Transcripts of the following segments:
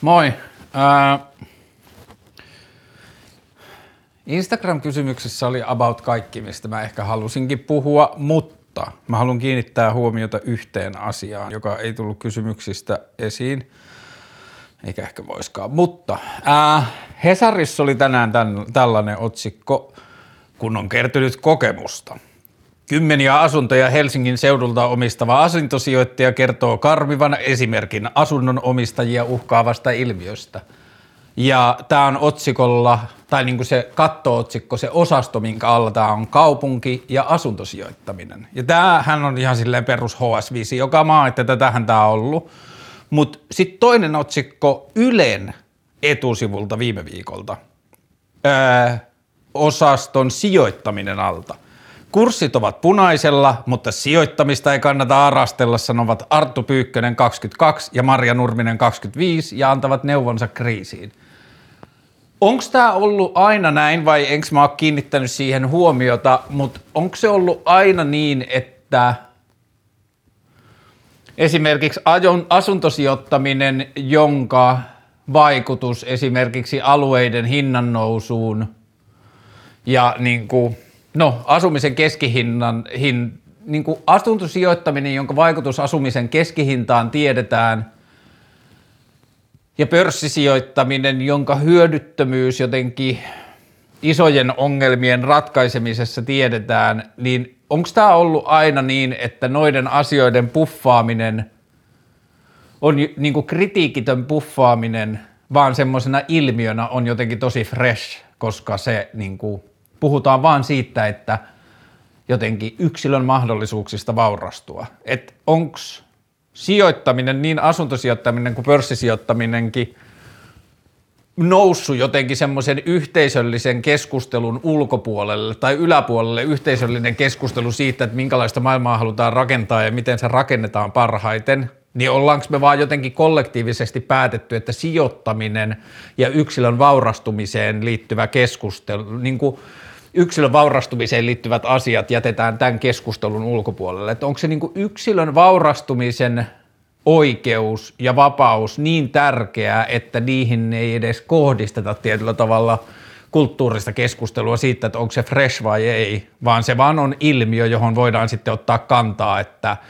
Moi. Äh, Instagram-kysymyksessä oli about kaikki, mistä mä ehkä halusinkin puhua, mutta mä haluan kiinnittää huomiota yhteen asiaan, joka ei tullut kysymyksistä esiin, eikä ehkä voiskaan. Mutta äh, Hesarissa oli tänään tämän, tällainen otsikko, kun on kertynyt kokemusta – Kymmeniä asuntoja Helsingin seudulta omistava asuntosijoittaja kertoo karmivan esimerkin asunnon omistajia uhkaavasta ilmiöstä. Ja tämä on otsikolla, tai niin kuin se katto-otsikko, se osasto, minkä alla tämä on kaupunki ja asuntosijoittaminen. Ja tämähän on ihan silleen perus HS5, joka maa, että tätähän tämä on ollut. Mutta sitten toinen otsikko Ylen etusivulta viime viikolta. Öö, osaston sijoittaminen alta – Kurssit ovat punaisella, mutta sijoittamista ei kannata arastella, sanovat Arttu Pyykkönen 22 ja Marja Nurminen 25 ja antavat neuvonsa kriisiin. Onko tämä ollut aina näin vai enkö mä ole kiinnittänyt siihen huomiota, mutta onko se ollut aina niin, että esimerkiksi asuntosijoittaminen, jonka vaikutus esimerkiksi alueiden hinnan nousuun ja niin kuin – No, asumisen keskihinnan, hin, niin kuin asuntosijoittaminen, jonka vaikutus asumisen keskihintaan tiedetään, ja pörssisijoittaminen, jonka hyödyttömyys jotenkin isojen ongelmien ratkaisemisessa tiedetään, niin onko tämä ollut aina niin, että noiden asioiden puffaaminen on niin kuin kritiikitön puffaaminen, vaan semmoisena ilmiönä on jotenkin tosi fresh, koska se niin kuin puhutaan vaan siitä, että jotenkin yksilön mahdollisuuksista vaurastua. Että onko sijoittaminen, niin asuntosijoittaminen kuin pörssisijoittaminenkin, noussut jotenkin semmoisen yhteisöllisen keskustelun ulkopuolelle tai yläpuolelle yhteisöllinen keskustelu siitä, että minkälaista maailmaa halutaan rakentaa ja miten se rakennetaan parhaiten, niin ollaanko me vaan jotenkin kollektiivisesti päätetty, että sijoittaminen ja yksilön vaurastumiseen liittyvä keskustelu, niin kuin yksilön vaurastumiseen liittyvät asiat jätetään tämän keskustelun ulkopuolelle. Että onko se niin yksilön vaurastumisen oikeus ja vapaus niin tärkeää, että niihin ei edes kohdisteta tietyllä tavalla kulttuurista keskustelua siitä, että onko se fresh vai ei, vaan se vaan on ilmiö, johon voidaan sitten ottaa kantaa, että –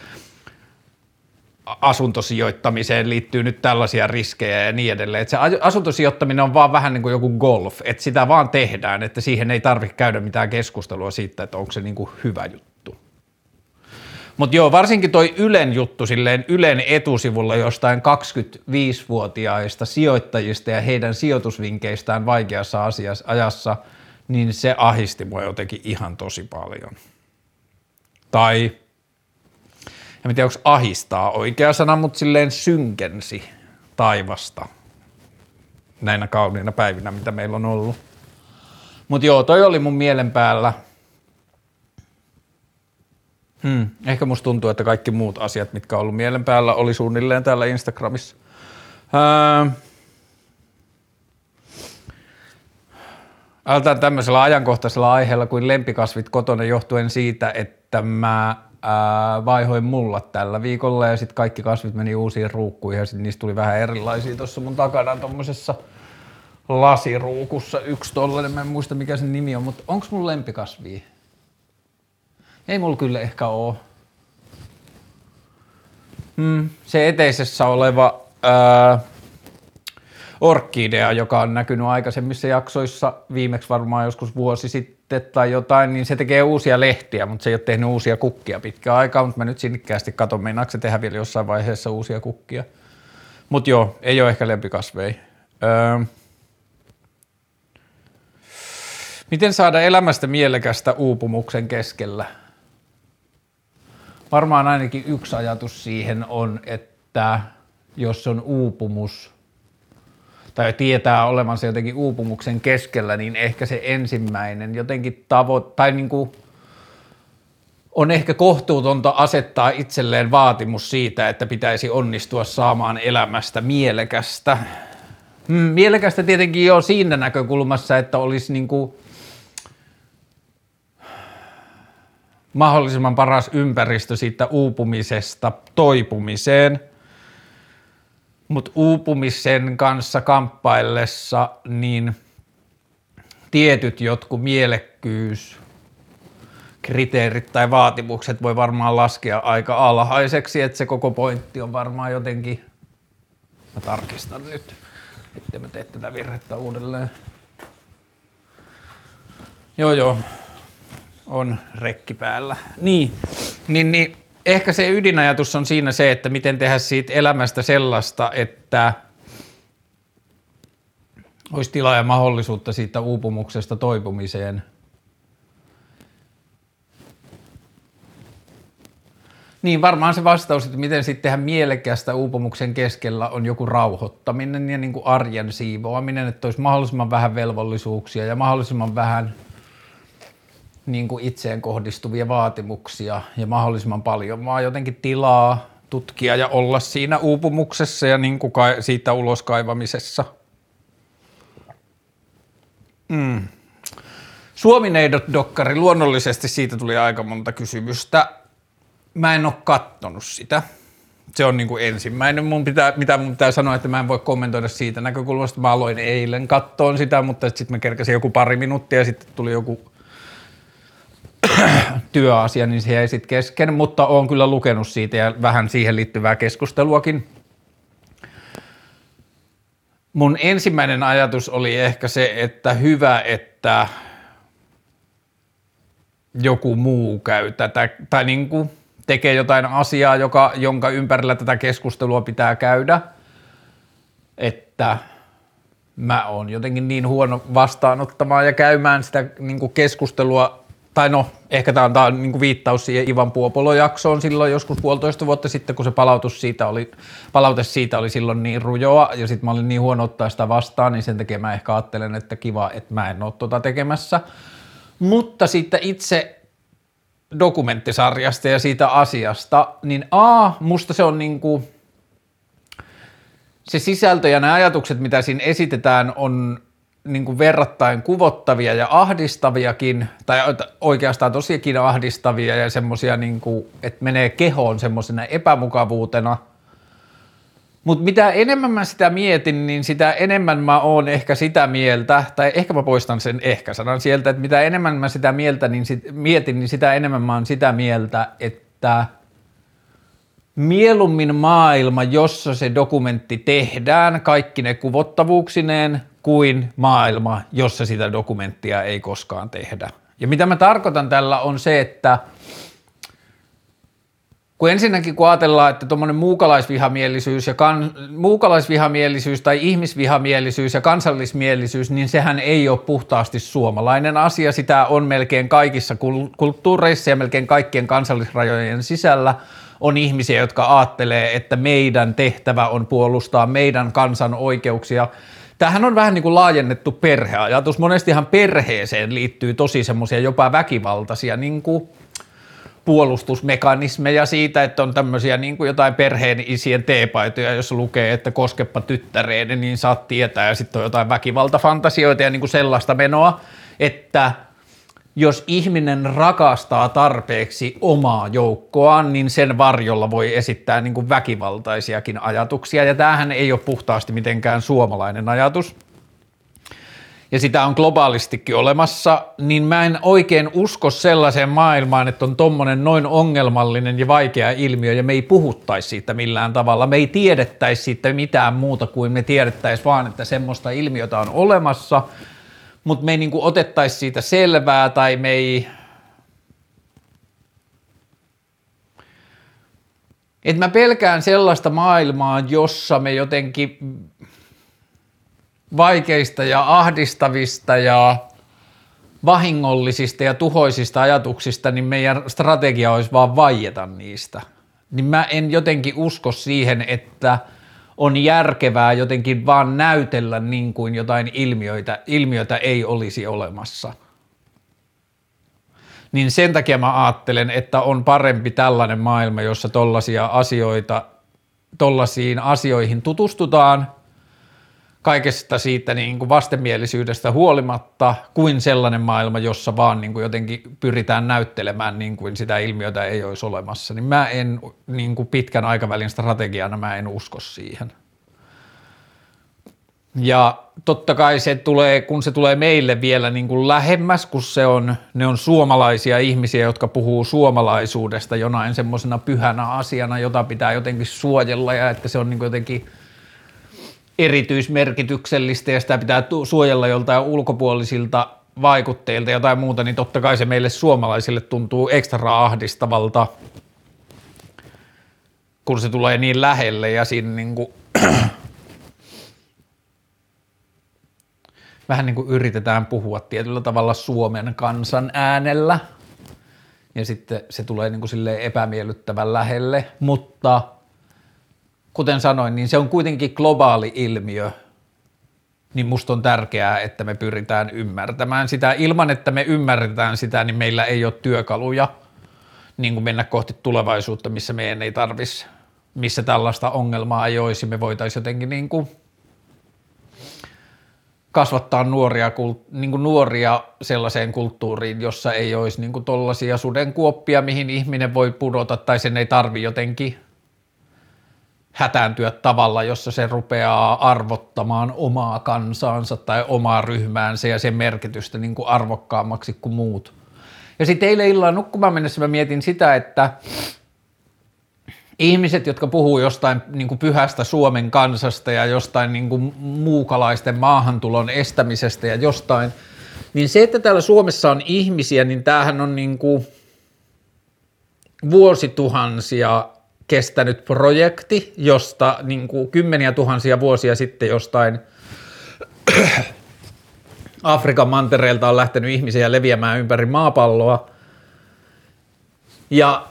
asuntosijoittamiseen liittyy nyt tällaisia riskejä ja niin edelleen. Että se asuntosijoittaminen on vaan vähän niin kuin joku golf, että sitä vaan tehdään, että siihen ei tarvitse käydä mitään keskustelua siitä, että onko se niin kuin hyvä juttu. Mutta joo, varsinkin toi Ylen juttu silleen Ylen etusivulla jostain 25-vuotiaista sijoittajista ja heidän sijoitusvinkeistään vaikeassa asiassa, ajassa, niin se ahisti mua jotenkin ihan tosi paljon. Tai en tiedä onko ahistaa oikea sana, mutta silleen synkensi taivasta näinä kauniina päivinä, mitä meillä on ollut. Mutta joo, toi oli mun mielen päällä. Hmm. Ehkä musta tuntuu, että kaikki muut asiat, mitkä on ollut mielen päällä, oli suunnilleen täällä Instagramissa. Öö, Aloitetaan tämmöisellä ajankohtaisella aiheella kuin lempikasvit kotona johtuen siitä, että mä vaihoin mullat tällä viikolla ja sitten kaikki kasvit meni uusiin ruukkuihin ja sitten niistä tuli vähän erilaisia tuossa mun takana tuommoisessa lasiruukussa yksi tollainen, mä en muista mikä sen nimi on, mutta onko mun lempikasvi? Ei mulla kyllä ehkä oo. Hmm, se eteisessä oleva ää, orkidea, joka on näkynyt aikaisemmissa jaksoissa, viimeksi varmaan joskus vuosi sitten tai jotain, niin se tekee uusia lehtiä, mutta se ei ole tehnyt uusia kukkia pitkään aikaa, mutta mä nyt sinnikkäästi katon, meinaako se tehdä vielä jossain vaiheessa uusia kukkia. Mutta joo, ei ole ehkä lempikasvei. Öö. Miten saada elämästä mielekästä uupumuksen keskellä? Varmaan ainakin yksi ajatus siihen on, että jos on uupumus – tai tietää olevansa jotenkin uupumuksen keskellä, niin ehkä se ensimmäinen jotenkin tavo, tai niin kuin on ehkä kohtuutonta asettaa itselleen vaatimus siitä, että pitäisi onnistua saamaan elämästä mielekästä. Mm, mielekästä tietenkin jo siinä näkökulmassa, että olisi niin kuin mahdollisimman paras ympäristö siitä uupumisesta toipumiseen – Mutta uupumisen kanssa kamppaillessa, niin tietyt jotkut mielekkyys, kriteerit tai vaatimukset voi varmaan laskea aika alhaiseksi, että se koko pointti on varmaan jotenkin, mä tarkistan nyt, että mä tee tätä virhettä uudelleen. Joo joo, on rekki päällä. Niin, niin, niin ehkä se ydinajatus on siinä se, että miten tehdä siitä elämästä sellaista, että olisi tilaa ja mahdollisuutta siitä uupumuksesta toipumiseen. Niin, varmaan se vastaus, että miten sitten tehdä mielekästä uupumuksen keskellä on joku rauhoittaminen ja niin kuin arjen siivoaminen, että olisi mahdollisimman vähän velvollisuuksia ja mahdollisimman vähän – niin kuin itseen kohdistuvia vaatimuksia ja mahdollisimman paljon vaan jotenkin tilaa tutkia ja olla siinä uupumuksessa ja niin kuin siitä ulos kaivamisessa. Mm. Suomineidot-dokkari, luonnollisesti siitä tuli aika monta kysymystä. Mä en ole kattonut sitä. Se on niin kuin ensimmäinen, mun pitää, mitä mun pitää sanoa, että mä en voi kommentoida siitä näkökulmasta. Mä aloin eilen kattoon sitä, mutta sitten mä kerkäsin joku pari minuuttia ja sitten tuli joku työasia, niin se jäi sitten kesken, mutta olen kyllä lukenut siitä ja vähän siihen liittyvää keskusteluakin. Mun ensimmäinen ajatus oli ehkä se, että hyvä, että joku muu käy tätä, tai niin kuin tekee jotain asiaa, joka, jonka ympärillä tätä keskustelua pitää käydä, että mä oon jotenkin niin huono vastaanottamaan ja käymään sitä niin kuin keskustelua tai no, ehkä tämä on, tämä on niin viittaus siihen Ivan Puopolo-jaksoon silloin joskus puolitoista vuotta sitten, kun se palautus siitä oli, palaute siitä oli silloin niin rujoa, ja sitten mä olin niin huono ottaa sitä vastaan, niin sen takia mä ehkä ajattelen, että kiva, että mä en ole tuota tekemässä. Mutta sitten itse dokumenttisarjasta ja siitä asiasta, niin A, musta se on niin kuin, se sisältö ja ne ajatukset, mitä siinä esitetään, on niin kuin verrattain kuvottavia ja ahdistaviakin, tai oikeastaan tosiakin ahdistavia ja semmoisia, niin että menee kehoon semmoisena epämukavuutena. Mutta mitä enemmän mä sitä mietin, niin sitä enemmän mä oon ehkä sitä mieltä, tai ehkä mä poistan sen ehkä-sanan sieltä, että mitä enemmän mä sitä mieltä, niin sit, mietin, niin sitä enemmän mä oon sitä mieltä, että mieluummin maailma, jossa se dokumentti tehdään, kaikki ne kuvottavuuksineen, kuin maailma, jossa sitä dokumenttia ei koskaan tehdä. Ja mitä mä tarkoitan tällä on se, että kun ensinnäkin kun ajatellaan, että tuommoinen muukalaisvihamielisyys, ja kan, muukalaisvihamielisyys tai ihmisvihamielisyys ja kansallismielisyys, niin sehän ei ole puhtaasti suomalainen asia. Sitä on melkein kaikissa kulttuureissa ja melkein kaikkien kansallisrajojen sisällä on ihmisiä, jotka ajattelee, että meidän tehtävä on puolustaa meidän kansan oikeuksia – Tämähän on vähän niin kuin laajennettu perheajatus. Monestihan perheeseen liittyy tosi semmoisia jopa väkivaltaisia niin kuin puolustusmekanismeja siitä, että on tämmöisiä niin kuin jotain perheen isien teepaitoja, jossa lukee, että koskepa tyttäreeni, niin saat tietää, ja sitten on jotain väkivaltafantasioita ja niin kuin sellaista menoa, että – jos ihminen rakastaa tarpeeksi omaa joukkoaan, niin sen varjolla voi esittää niin kuin väkivaltaisiakin ajatuksia, ja tämähän ei ole puhtaasti mitenkään suomalainen ajatus, ja sitä on globaalistikin olemassa, niin mä en oikein usko sellaiseen maailmaan, että on tommonen noin ongelmallinen ja vaikea ilmiö, ja me ei puhuttaisi siitä millään tavalla. Me ei tiedettäisi siitä mitään muuta kuin me tiedettäisiin vaan, että semmoista ilmiötä on olemassa – mutta me ei niin otettaisi siitä selvää tai me ei... Et mä pelkään sellaista maailmaa, jossa me jotenkin vaikeista ja ahdistavista ja vahingollisista ja tuhoisista ajatuksista, niin meidän strategia olisi vaan vaieta niistä. Niin mä en jotenkin usko siihen, että – on järkevää jotenkin vaan näytellä niin kuin jotain ilmiöitä, ilmiötä ei olisi olemassa. Niin sen takia mä ajattelen, että on parempi tällainen maailma, jossa tollaisia asioita, tollasiin asioihin tutustutaan – kaikesta siitä niin kuin vastenmielisyydestä huolimatta kuin sellainen maailma, jossa vaan niin kuin jotenkin pyritään näyttelemään niin kuin sitä ilmiötä ei olisi olemassa, niin mä en niin kuin pitkän aikavälin strategiana mä en usko siihen. Ja totta kai se tulee, kun se tulee meille vielä niin kuin lähemmäs, kun se on, ne on suomalaisia ihmisiä, jotka puhuu suomalaisuudesta jonain semmoisena pyhänä asiana, jota pitää jotenkin suojella ja että se on niin kuin jotenkin erityismerkityksellistä ja sitä pitää suojella joltain ulkopuolisilta vaikutteilta. Jotain muuta, niin totta kai se meille suomalaisille tuntuu ekstra ahdistavalta, kun se tulee niin lähelle ja siinä niin kuin vähän niin kuin yritetään puhua tietyllä tavalla Suomen kansan äänellä. Ja sitten se tulee niin kuin epämiellyttävän lähelle, mutta kuten sanoin, niin se on kuitenkin globaali ilmiö, niin musta on tärkeää, että me pyritään ymmärtämään sitä. Ilman, että me ymmärretään sitä, niin meillä ei ole työkaluja niin kuin mennä kohti tulevaisuutta, missä meidän ei tarvitsisi, missä tällaista ongelmaa ei olisi. Me voitaisiin jotenkin niin kuin kasvattaa nuoria, niin kuin nuoria sellaiseen kulttuuriin, jossa ei olisi niin tuollaisia sudenkuoppia, mihin ihminen voi pudota tai sen ei tarvi jotenkin hätääntyä tavalla, jossa se rupeaa arvottamaan omaa kansaansa tai omaa ryhmäänsä ja sen merkitystä niin kuin arvokkaammaksi kuin muut. Ja sitten eilen illalla nukkumaan mennessä mä mietin sitä, että ihmiset, jotka puhuu jostain niin kuin pyhästä Suomen kansasta ja jostain niin kuin muukalaisten maahantulon estämisestä ja jostain, niin se, että täällä Suomessa on ihmisiä, niin tämähän on niin kuin vuosituhansia kestänyt projekti, josta niin kuin kymmeniä tuhansia vuosia sitten jostain Afrikan mantereelta on lähtenyt ihmisiä leviämään ympäri maapalloa. Ja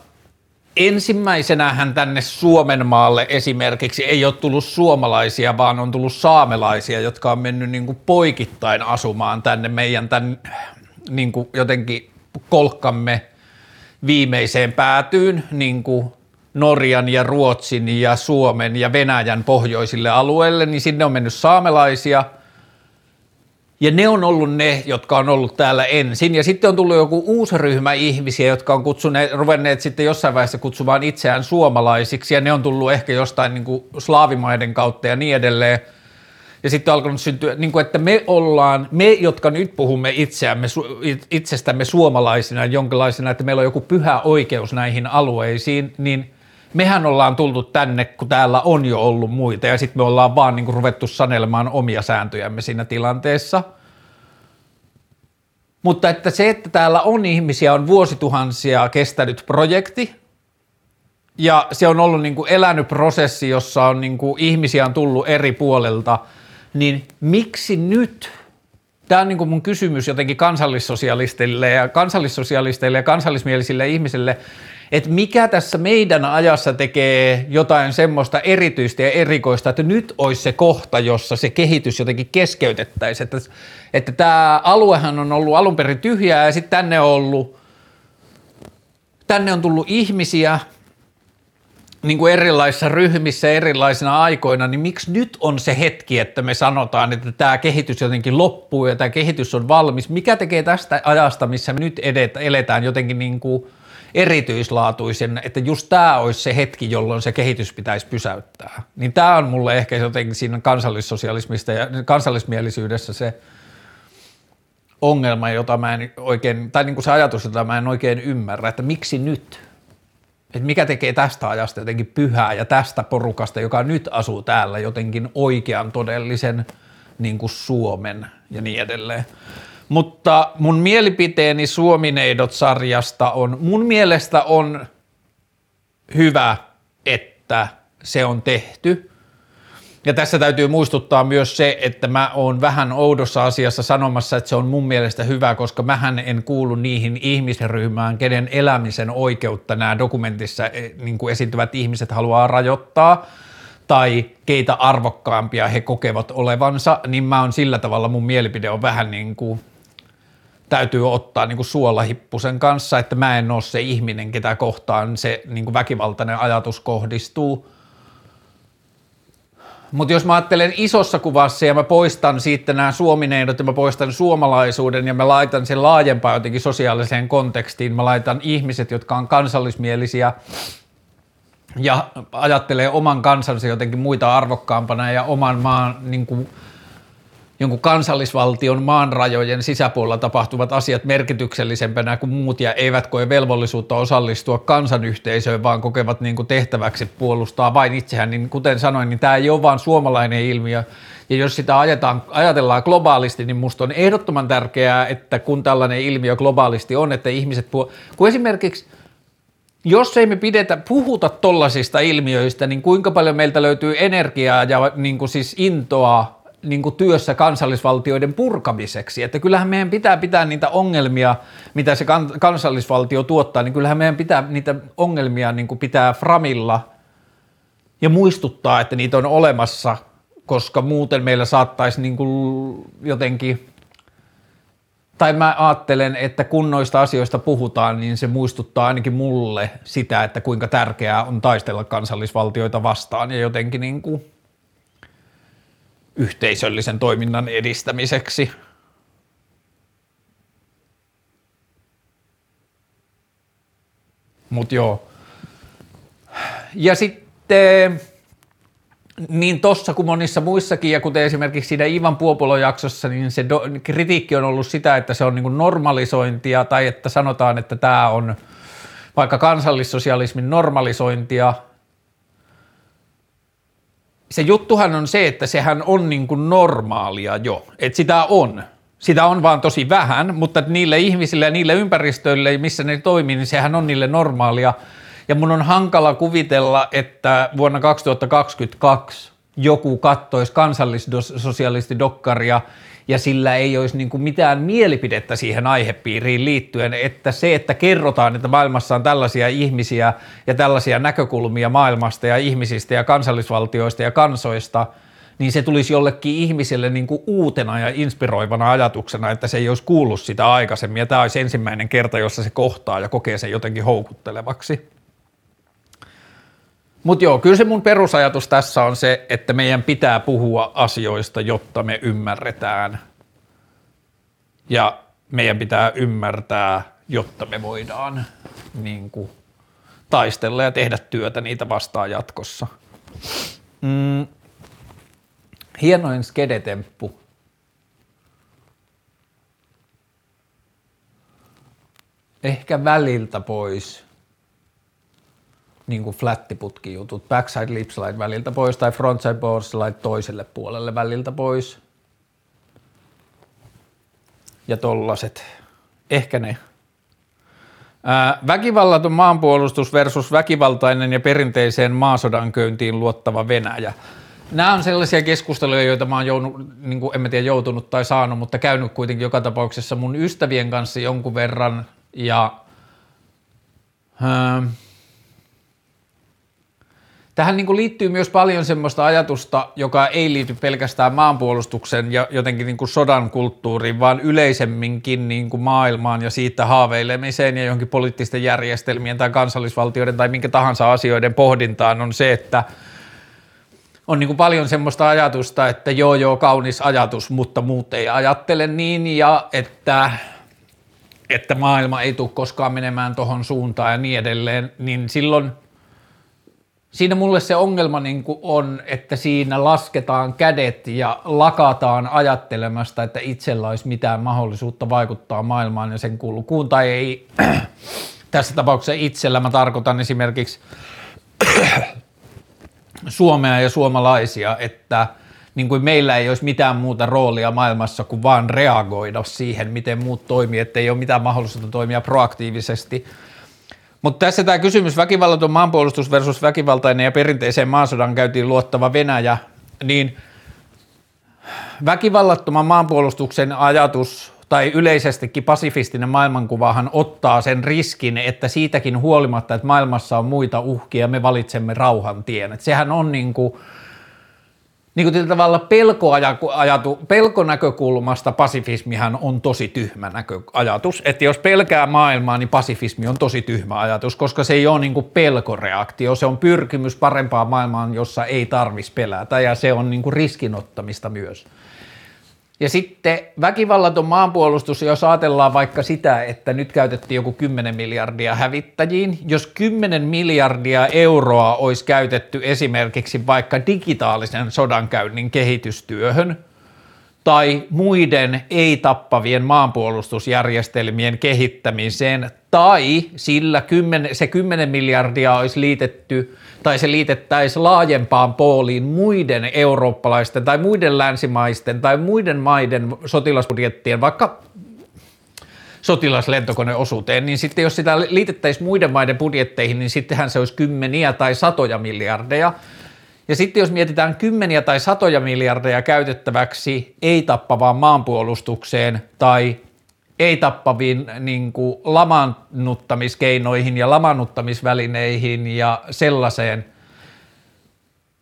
ensimmäisenähän tänne Suomen maalle esimerkiksi ei ole tullut suomalaisia, vaan on tullut saamelaisia, jotka on mennyt niin kuin poikittain asumaan tänne meidän tämän niin kuin jotenkin kolkkamme viimeiseen päätyyn, niin kuin Norjan ja Ruotsin ja Suomen ja Venäjän pohjoisille alueille, niin sinne on mennyt saamelaisia. Ja ne on ollut ne, jotka on ollut täällä ensin. Ja sitten on tullut joku uusi ryhmä ihmisiä, jotka on kutsuneet, ruvenneet sitten jossain vaiheessa kutsumaan itseään suomalaisiksi. Ja ne on tullut ehkä jostain niin kuin slaavimaiden kautta ja niin edelleen. Ja sitten on alkanut syntyä, niin kuin, että me ollaan, me jotka nyt puhumme itseämme, itsestämme suomalaisina jonkinlaisina, että meillä on joku pyhä oikeus näihin alueisiin, niin – mehän ollaan tultu tänne, kun täällä on jo ollut muita ja sitten me ollaan vaan niin kuin ruvettu sanelemaan omia sääntöjämme siinä tilanteessa. Mutta että se, että täällä on ihmisiä, on vuosituhansia kestänyt projekti ja se on ollut niin kuin elänyt prosessi, jossa on niin kuin ihmisiä on tullut eri puolelta, niin miksi nyt Tämä on niin kuin mun kysymys jotenkin kansallissosialisteille ja kansallissosialisteille ja kansallismielisille ihmisille, että mikä tässä meidän ajassa tekee jotain semmoista erityistä ja erikoista, että nyt olisi se kohta, jossa se kehitys jotenkin keskeytettäisiin. Että, että tämä aluehan on ollut alun perin tyhjää ja sitten tänne on ollut, tänne on tullut ihmisiä, niin kuin erilaisissa ryhmissä erilaisina aikoina, niin miksi nyt on se hetki, että me sanotaan, että tämä kehitys jotenkin loppuu ja tämä kehitys on valmis? Mikä tekee tästä ajasta, missä me nyt edet, eletään jotenkin niin kuin – erityislaatuisen, että just tämä olisi se hetki, jolloin se kehitys pitäisi pysäyttää. Niin tämä on mulle ehkä jotenkin siinä kansallissosialismista ja kansallismielisyydessä se ongelma, jota mä en oikein, tai niin kuin se ajatus, jota mä en oikein ymmärrä, että miksi nyt? Että mikä tekee tästä ajasta jotenkin pyhää ja tästä porukasta, joka nyt asuu täällä jotenkin oikean todellisen niin kuin Suomen ja niin edelleen. Mutta mun mielipiteeni Suomineidot-sarjasta on, mun mielestä on hyvä, että se on tehty. Ja tässä täytyy muistuttaa myös se, että mä oon vähän oudossa asiassa sanomassa, että se on mun mielestä hyvä, koska mähän en kuulu niihin ihmisryhmään, kenen elämisen oikeutta nämä dokumentissa eh, niin kuin esiintyvät ihmiset haluaa rajoittaa tai keitä arvokkaampia he kokevat olevansa, niin mä on sillä tavalla, mun mielipide on vähän niin kuin täytyy ottaa niin kuin suolahippusen kanssa, että mä en ole se ihminen, ketä kohtaan se niin kuin väkivaltainen ajatus kohdistuu. Mutta jos mä ajattelen isossa kuvassa ja mä poistan siitä nämä suomineidot ja mä poistan suomalaisuuden ja mä laitan sen laajempaan jotenkin sosiaaliseen kontekstiin, mä laitan ihmiset, jotka on kansallismielisiä ja ajattelee oman kansansa jotenkin muita arvokkaampana ja oman maan niin kuin, jonkun kansallisvaltion maan rajojen sisäpuolella tapahtuvat asiat merkityksellisempänä kuin muut ja eivät koe velvollisuutta osallistua kansanyhteisöön, vaan kokevat niin kuin tehtäväksi puolustaa vain itseään, niin kuten sanoin, niin tämä ei ole vain suomalainen ilmiö. Ja jos sitä ajetaan, ajatellaan globaalisti, niin minusta on ehdottoman tärkeää, että kun tällainen ilmiö globaalisti on, että ihmiset, puh- kun esimerkiksi jos ei me pidetä, puhuta tollasista ilmiöistä, niin kuinka paljon meiltä löytyy energiaa ja niin kuin siis intoa niin kuin työssä kansallisvaltioiden purkamiseksi. Että kyllähän meidän pitää pitää niitä ongelmia, mitä se kansallisvaltio tuottaa, niin kyllähän meidän pitää niitä ongelmia niin kuin pitää framilla ja muistuttaa, että niitä on olemassa, koska muuten meillä saattaisi niin kuin jotenkin tai mä ajattelen, että kun noista asioista puhutaan, niin se muistuttaa ainakin mulle sitä, että kuinka tärkeää on taistella kansallisvaltioita vastaan ja jotenkin niin kuin yhteisöllisen toiminnan edistämiseksi. Mutta joo. Ja sitten niin tossa kuin monissa muissakin, ja kuten esimerkiksi siinä Ivan Puopolon jaksossa, niin se do, kritiikki on ollut sitä, että se on niin normalisointia, tai että sanotaan, että tämä on vaikka kansallissosialismin normalisointia, se juttuhan on se, että sehän on niin kuin normaalia jo, että sitä on. Sitä on vaan tosi vähän, mutta niille ihmisille ja niille ympäristöille, missä ne toimii, niin sehän on niille normaalia. Ja mun on hankala kuvitella, että vuonna 2022 joku kattoisi kansallissosialistidokkaria ja sillä ei olisi niin kuin mitään mielipidettä siihen aihepiiriin liittyen, että se, että kerrotaan, että maailmassa on tällaisia ihmisiä ja tällaisia näkökulmia maailmasta ja ihmisistä ja kansallisvaltioista ja kansoista, niin se tulisi jollekin ihmiselle niin kuin uutena ja inspiroivana ajatuksena, että se ei olisi kuullut sitä aikaisemmin ja tämä olisi ensimmäinen kerta, jossa se kohtaa ja kokee sen jotenkin houkuttelevaksi. Mutta joo, kyllä se mun perusajatus tässä on se, että meidän pitää puhua asioista, jotta me ymmärretään. Ja meidän pitää ymmärtää, jotta me voidaan niin kuin, taistella ja tehdä työtä niitä vastaan jatkossa. Mm. Hienoin skedetemppu. Ehkä väliltä pois niin kuin flättiputkijutut, backside lip slide väliltä pois tai frontside board slide toiselle puolelle väliltä pois. Ja tollaset. Ehkä ne. Ää, väkivallaton maanpuolustus versus väkivaltainen ja perinteiseen maasodan köyntiin luottava Venäjä. Nämä on sellaisia keskusteluja, joita mä oon jounut, niin kuin, en mä tiedä joutunut tai saanut, mutta käynyt kuitenkin joka tapauksessa mun ystävien kanssa jonkun verran ja ää, Tähän niin kuin liittyy myös paljon semmoista ajatusta, joka ei liity pelkästään maanpuolustuksen ja jotenkin niin kuin sodan kulttuuriin, vaan yleisemminkin niin kuin maailmaan ja siitä haaveilemiseen ja johonkin poliittisten järjestelmien tai kansallisvaltioiden tai minkä tahansa asioiden pohdintaan on se, että on niin kuin paljon semmoista ajatusta, että joo joo kaunis ajatus, mutta muut ei ajattele niin ja että että maailma ei tule koskaan menemään tuohon suuntaan ja niin edelleen, niin silloin – siinä mulle se ongelma niin on, että siinä lasketaan kädet ja lakataan ajattelemasta, että itsellä olisi mitään mahdollisuutta vaikuttaa maailmaan ja sen kulkuun, tai ei. Tässä tapauksessa itsellä, mä tarkoitan esimerkiksi Suomea ja suomalaisia, että niin kuin meillä ei olisi mitään muuta roolia maailmassa kuin vaan reagoida siihen, miten muut toimii, että ei ole mitään mahdollisuutta toimia proaktiivisesti – mutta tässä tämä kysymys väkivallaton maanpuolustus versus väkivaltainen ja perinteiseen maasodan käytiin luottava Venäjä, niin väkivallattoman maanpuolustuksen ajatus tai yleisestikin pasifistinen maailmankuvahan ottaa sen riskin, että siitäkin huolimatta, että maailmassa on muita uhkia, me valitsemme rauhan tien. Et sehän on niin kuin – niin kuin tavalla pelkoajatu, pelkonäkökulmasta pasifismihan on tosi tyhmä näköajatus. Että jos pelkää maailmaa, niin pasifismi on tosi tyhmä ajatus, koska se ei ole niin kuin pelkoreaktio. Se on pyrkimys parempaan maailmaan, jossa ei tarvitsisi pelätä ja se on niin kuin riskinottamista myös. Ja sitten väkivallaton maanpuolustus, jos ajatellaan vaikka sitä, että nyt käytettiin joku 10 miljardia hävittäjiin, jos 10 miljardia euroa olisi käytetty esimerkiksi vaikka digitaalisen sodankäynnin kehitystyöhön, tai muiden ei-tappavien maanpuolustusjärjestelmien kehittämiseen, tai sillä 10, se 10 miljardia olisi liitetty, tai se liitettäisiin laajempaan pooliin muiden eurooppalaisten tai muiden länsimaisten tai muiden maiden sotilasbudjettien, vaikka sotilaslentokoneosuuteen, niin sitten jos sitä liitettäisiin muiden maiden budjetteihin, niin sittenhän se olisi kymmeniä tai satoja miljardeja. Ja sitten jos mietitään kymmeniä tai satoja miljardeja käytettäväksi ei-tappavaan maanpuolustukseen tai ei-tappaviin niin kuin lamannuttamiskeinoihin ja lamannuttamisvälineihin ja sellaiseen,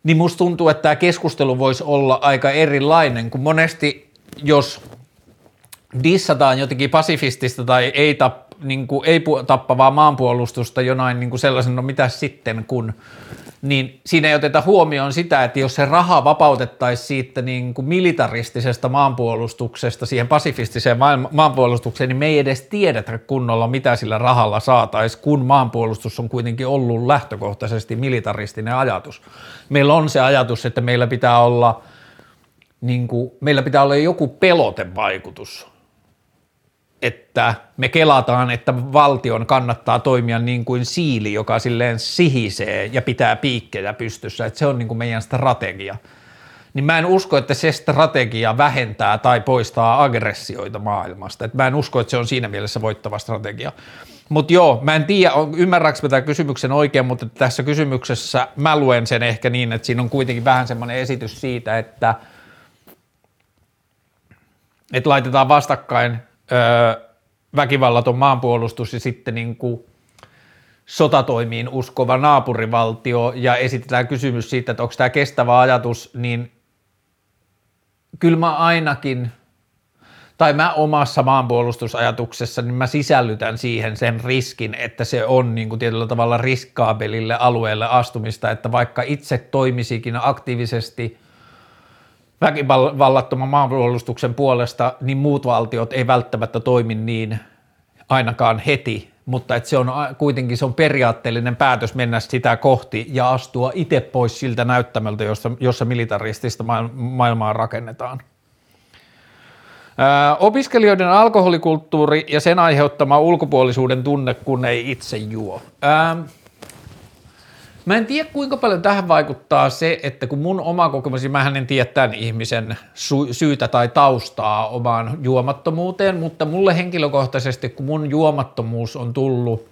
niin musta tuntuu, että tämä keskustelu voisi olla aika erilainen, kun monesti jos dissataan jotenkin pasifistista tai ei, tapp, niin ei tappavaa maanpuolustusta jonain niin kuin sellaisen, no mitä sitten kun, niin siinä ei oteta huomioon sitä, että jos se raha vapautettaisiin siitä niin kuin militaristisesta maanpuolustuksesta siihen pasifistiseen maanpuolustukseen, niin me ei edes tiedetä kunnolla, mitä sillä rahalla saataisiin, kun maanpuolustus on kuitenkin ollut lähtökohtaisesti militaristinen ajatus. Meillä on se ajatus, että meillä pitää olla, niin kuin, meillä pitää olla joku pelotevaikutus että me kelataan, että valtion kannattaa toimia niin kuin siili, joka silleen sihisee ja pitää piikkejä pystyssä, että se on niin kuin meidän strategia. Niin mä en usko, että se strategia vähentää tai poistaa aggressioita maailmasta. Et mä en usko, että se on siinä mielessä voittava strategia. Mutta joo, mä en tiedä, ymmärränkö mä tämän kysymyksen oikein, mutta tässä kysymyksessä mä luen sen ehkä niin, että siinä on kuitenkin vähän semmoinen esitys siitä, että, että laitetaan vastakkain öö, väkivallaton maanpuolustus ja sitten niin kuin sotatoimiin uskova naapurivaltio. Ja esitetään kysymys siitä, että onko tämä kestävä ajatus, niin kyllä mä ainakin, tai mä omassa maanpuolustusajatuksessa, niin mä sisällytän siihen sen riskin, että se on niin kuin tietyllä tavalla riskaabelille alueelle astumista, että vaikka itse toimisikin aktiivisesti – väkivallattoman maanpuolustuksen puolesta, niin muut valtiot ei välttämättä toimi niin ainakaan heti, mutta että se on kuitenkin se on periaatteellinen päätös mennä sitä kohti ja astua itse pois siltä näyttämöltä, jossa, jossa militaristista maailmaa rakennetaan. Ää, opiskelijoiden alkoholikulttuuri ja sen aiheuttama ulkopuolisuuden tunne, kun ei itse juo. Ää, Mä en tiedä kuinka paljon tähän vaikuttaa se, että kun mun oma kokemus, mä en tiedä tämän ihmisen syytä tai taustaa omaan juomattomuuteen, mutta mulle henkilökohtaisesti, kun mun juomattomuus on tullut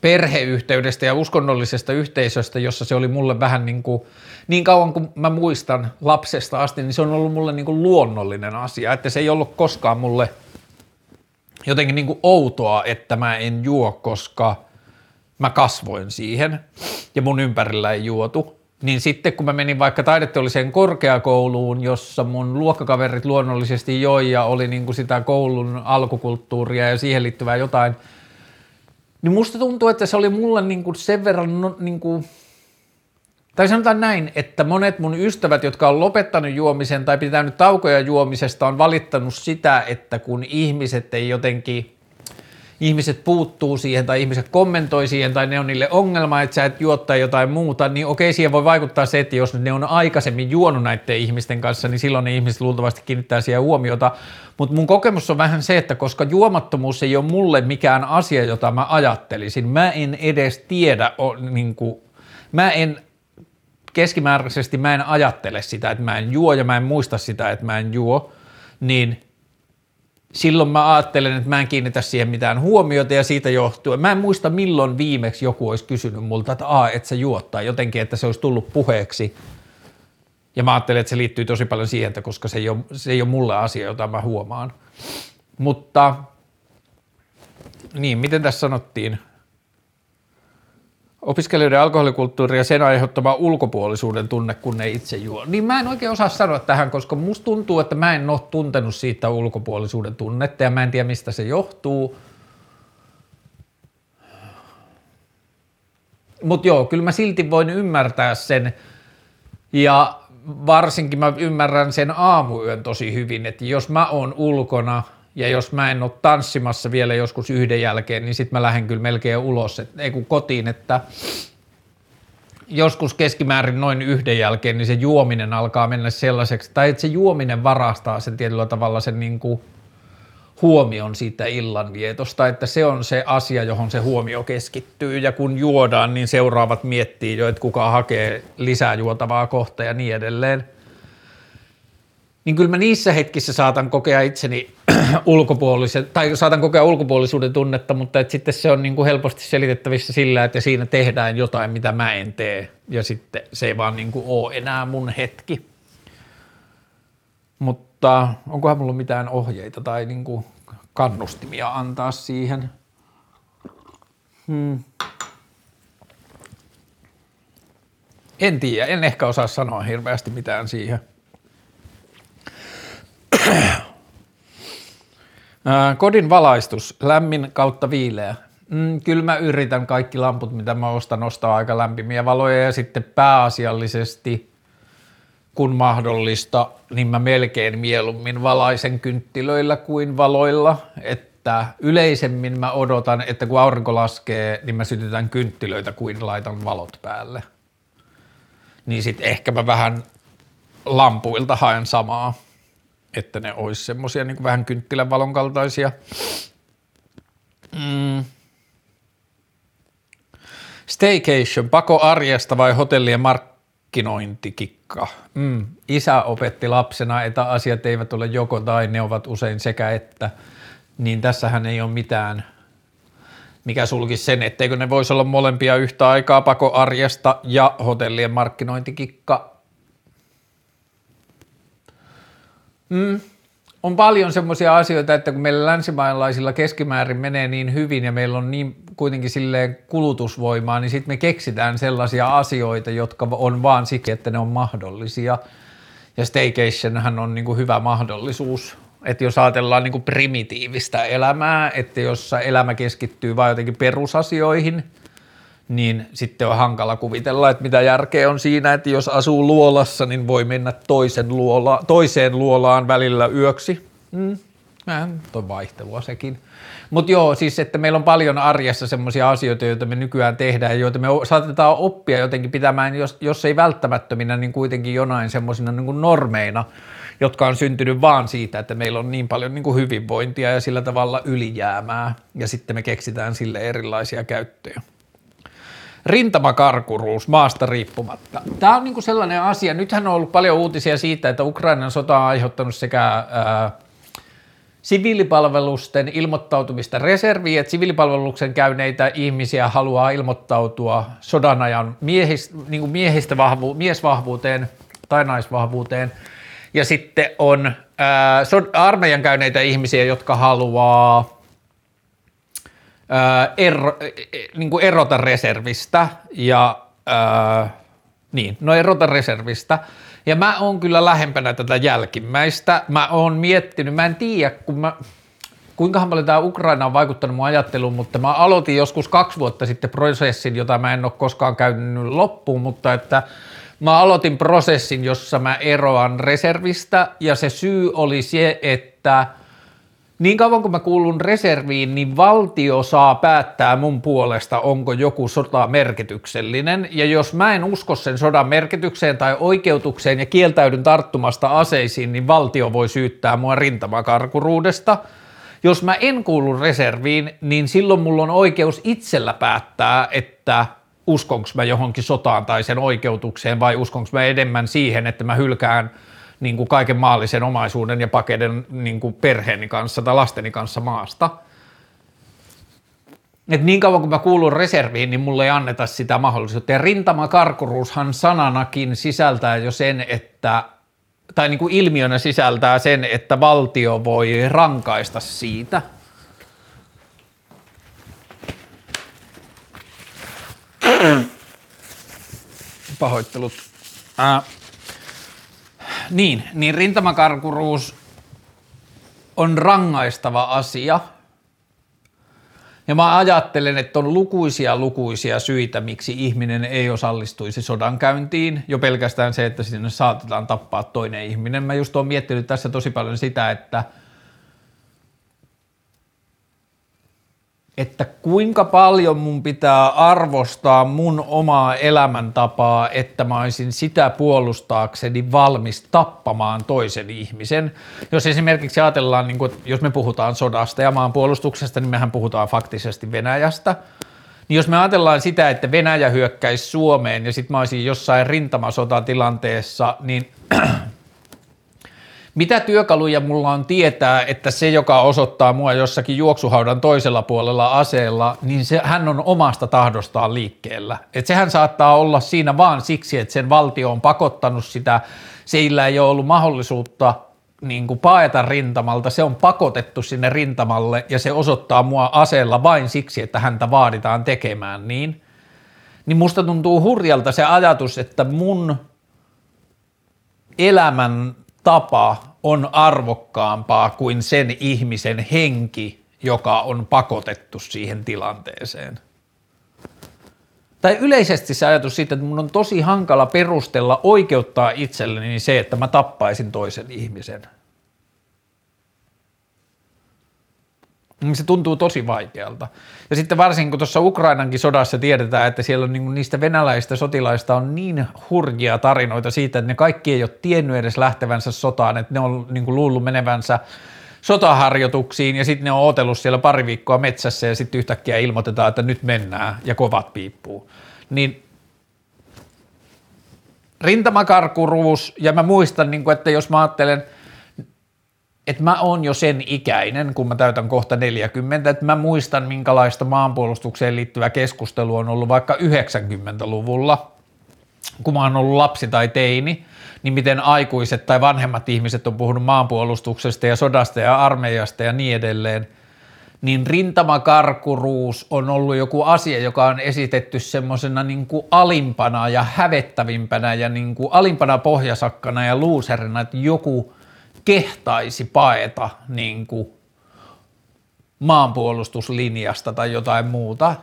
perheyhteydestä ja uskonnollisesta yhteisöstä, jossa se oli mulle vähän niin kuin, niin kauan kuin mä muistan lapsesta asti, niin se on ollut mulle niin kuin luonnollinen asia, että se ei ollut koskaan mulle jotenkin niin kuin outoa, että mä en juo, koska – mä kasvoin siihen ja mun ympärillä ei juotu, niin sitten kun mä menin vaikka taideteolliseen korkeakouluun, jossa mun luokkakaverit luonnollisesti joi ja oli niin kuin sitä koulun alkukulttuuria ja siihen liittyvää jotain, niin musta tuntuu, että se oli mulle niin kuin sen verran no, niin kuin, tai sanotaan näin, että monet mun ystävät, jotka on lopettanut juomisen tai pitänyt taukoja juomisesta, on valittanut sitä, että kun ihmiset ei jotenkin – ihmiset puuttuu siihen tai ihmiset kommentoi siihen tai ne on niille ongelma, että sä et juo tai jotain muuta, niin okei, siihen voi vaikuttaa se, että jos ne on aikaisemmin juonut näiden ihmisten kanssa, niin silloin ne ihmiset luultavasti kiinnittää siihen huomiota. Mutta mun kokemus on vähän se, että koska juomattomuus ei ole mulle mikään asia, jota mä ajattelisin, mä en edes tiedä, o, niin kuin, mä en keskimääräisesti mä en ajattele sitä, että mä en juo ja mä en muista sitä, että mä en juo, niin – silloin mä ajattelen, että mä en kiinnitä siihen mitään huomiota ja siitä johtuen. Mä en muista milloin viimeksi joku olisi kysynyt multa, että aa, et sä juottaa jotenkin, että se olisi tullut puheeksi. Ja mä ajattelen, että se liittyy tosi paljon siihen, että koska se ei ole, se ei ole mulle asia, jota mä huomaan. Mutta niin, miten tässä sanottiin? Opiskelijoiden alkoholikulttuuri ja sen aiheuttama ulkopuolisuuden tunne, kun ne itse juo. Niin mä en oikein osaa sanoa tähän, koska musta tuntuu, että mä en ole tuntenut siitä ulkopuolisuuden tunnetta ja mä en tiedä mistä se johtuu. Mutta joo, kyllä mä silti voin ymmärtää sen ja varsinkin mä ymmärrän sen aamuyön tosi hyvin, että jos mä oon ulkona – ja jos mä en ole tanssimassa vielä joskus yhden jälkeen, niin sitten mä lähden kyllä melkein ulos, et, ei kun kotiin, että joskus keskimäärin noin yhden jälkeen, niin se juominen alkaa mennä sellaiseksi, tai että se juominen varastaa sen tietyllä tavalla sen niin kuin huomion siitä illanvietosta, että se on se asia, johon se huomio keskittyy, ja kun juodaan, niin seuraavat miettii jo, että kuka hakee lisää juotavaa kohta ja niin edelleen. Niin kyllä mä niissä hetkissä saatan kokea itseni ulkopuolisen, tai saatan kokea ulkopuolisuuden tunnetta, mutta että sitten se on niin kuin helposti selitettävissä sillä, että siinä tehdään jotain, mitä mä en tee, ja sitten se ei vaan niin kuin ole enää mun hetki. Mutta onkohan mulla mitään ohjeita tai niin kuin kannustimia antaa siihen? Hmm. En tiedä, en ehkä osaa sanoa hirveästi mitään siihen. Kodin valaistus, lämmin kautta viileä. Mm, kyllä mä yritän kaikki lamput, mitä mä ostan, ostaa aika lämpimiä valoja ja sitten pääasiallisesti, kun mahdollista, niin mä melkein mieluummin valaisen kynttilöillä kuin valoilla, että yleisemmin mä odotan, että kun aurinko laskee, niin mä sytytän kynttilöitä kuin laitan valot päälle. Niin sitten ehkä mä vähän lampuilta haen samaa että ne olisi semmoisia niin vähän kynttilän valon kaltaisia. Mm. Staycation, pako arjesta vai hotellien markkinointikikka? Mm. Isä opetti lapsena, että asiat eivät ole joko tai, ne ovat usein sekä että. Niin tässähän ei ole mitään, mikä sulkisi sen, etteikö ne voisi olla molempia yhtä aikaa pako arjesta ja hotellien markkinointikikka Mm. On paljon semmoisia asioita, että kun meillä länsimaalaisilla keskimäärin menee niin hyvin ja meillä on niin kuitenkin silleen kulutusvoimaa, niin sitten me keksitään sellaisia asioita, jotka on vaan siksi, että ne on mahdollisia. Ja staycationhan on niin kuin hyvä mahdollisuus. Että jos ajatellaan niin primitiivistä elämää, että jos elämä keskittyy vain jotenkin perusasioihin – niin sitten on hankala kuvitella, että mitä järkeä on siinä, että jos asuu luolassa, niin voi mennä toisen luola, toiseen luolaan välillä yöksi. Mm. on vaihtelua sekin. Mutta joo, siis että meillä on paljon arjessa semmoisia asioita, joita me nykyään tehdään, joita me saatetaan oppia jotenkin pitämään, jos, jos ei välttämättöminä, niin kuitenkin jonain semmoisina niin normeina, jotka on syntynyt vaan siitä, että meillä on niin paljon niin kuin hyvinvointia ja sillä tavalla ylijäämää, ja sitten me keksitään sille erilaisia käyttöjä rintamakarkuruus maasta riippumatta. Tämä on niin sellainen asia, nythän on ollut paljon uutisia siitä, että Ukrainan sota on aiheuttanut sekä ää, siviilipalvelusten ilmoittautumista reserviin, että siviilipalveluksen käyneitä ihmisiä haluaa ilmoittautua sodan ajan miehistä, niin kuin miehistä vahvu, miesvahvuuteen tai naisvahvuuteen. Ja sitten on ää, armeijan käyneitä ihmisiä, jotka haluaa ero, niin kuin erota reservistä ja ää, niin, no erota reservistä. Ja mä oon kyllä lähempänä tätä jälkimmäistä. Mä oon miettinyt, mä en tiedä, kun mä, kuinka paljon tämä Ukraina on vaikuttanut mun ajatteluun, mutta mä aloitin joskus kaksi vuotta sitten prosessin, jota mä en ole koskaan käynyt loppuun, mutta että mä aloitin prosessin, jossa mä eroan reservistä ja se syy oli se, että – niin kauan kuin mä kuulun reserviin, niin valtio saa päättää mun puolesta, onko joku sota merkityksellinen. Ja jos mä en usko sen sodan merkitykseen tai oikeutukseen ja kieltäydyn tarttumasta aseisiin, niin valtio voi syyttää mua rintamakarkuruudesta. Jos mä en kuulu reserviin, niin silloin mulla on oikeus itsellä päättää, että uskonko mä johonkin sotaan tai sen oikeutukseen vai uskonko mä enemmän siihen, että mä hylkään – niin kuin kaiken maallisen omaisuuden ja pakeiden niin kuin perheeni kanssa tai lasteni kanssa maasta. Et niin kauan kuin mä kuulun reserviin, niin mulle ei anneta sitä mahdollisuutta. Ja rintamakarkuruushan sananakin sisältää jo sen, että tai niin kuin ilmiönä sisältää sen, että valtio voi rankaista siitä. Pahoittelut. Äh, niin, niin rintamakarkuruus on rangaistava asia. Ja mä ajattelen, että on lukuisia lukuisia syitä, miksi ihminen ei osallistuisi sodankäyntiin. Jo pelkästään se, että sinne saatetaan tappaa toinen ihminen. Mä just oon miettinyt tässä tosi paljon sitä, että että kuinka paljon mun pitää arvostaa mun omaa elämäntapaa, että mä olisin sitä puolustaakseni valmis tappamaan toisen ihmisen. Jos esimerkiksi ajatellaan, niin kuin, jos me puhutaan sodasta ja maanpuolustuksesta, niin mehän puhutaan faktisesti Venäjästä. Niin jos me ajatellaan sitä, että Venäjä hyökkäisi Suomeen ja sitten mä olisin jossain rintamasotatilanteessa, niin mitä työkaluja mulla on tietää, että se, joka osoittaa mua jossakin juoksuhaudan toisella puolella aseella, niin se, hän on omasta tahdostaan liikkeellä. Et sehän saattaa olla siinä vaan siksi, että sen valtio on pakottanut sitä, seillä ei ole ollut mahdollisuutta niin kuin paeta rintamalta, se on pakotettu sinne rintamalle ja se osoittaa mua aseella vain siksi, että häntä vaaditaan tekemään niin. Niin musta tuntuu hurjalta se ajatus, että mun elämän tapa on arvokkaampaa kuin sen ihmisen henki, joka on pakotettu siihen tilanteeseen. Tai yleisesti se ajatus siitä, että mun on tosi hankala perustella oikeuttaa itselleni se, että mä tappaisin toisen ihmisen – Niin se tuntuu tosi vaikealta. Ja sitten varsinkin kun tuossa Ukrainankin sodassa tiedetään, että siellä on niin niistä venäläistä sotilaista on niin hurjia tarinoita siitä, että ne kaikki ei ole tiennyt edes lähtevänsä sotaan, että ne on niin kuin luullut menevänsä sotaharjoituksiin ja sitten ne on otellut siellä pari viikkoa metsässä ja sitten yhtäkkiä ilmoitetaan, että nyt mennään ja kovat piippuu. Niin rintamakarkuruus ja mä muistan, niin että jos mä ajattelen – että mä oon jo sen ikäinen, kun mä täytän kohta 40, että mä muistan minkälaista maanpuolustukseen liittyvä keskustelu on ollut vaikka 90-luvulla, kun mä oon ollut lapsi tai teini, niin miten aikuiset tai vanhemmat ihmiset on puhunut maanpuolustuksesta ja sodasta ja armeijasta ja niin edelleen, niin rintamakarkuruus on ollut joku asia, joka on esitetty semmoisena niin alimpana ja hävettävimpänä ja niin kuin alimpana pohjasakkana ja luuserina, että joku – kehtaisi paeta niin kuin maanpuolustuslinjasta tai jotain muuta,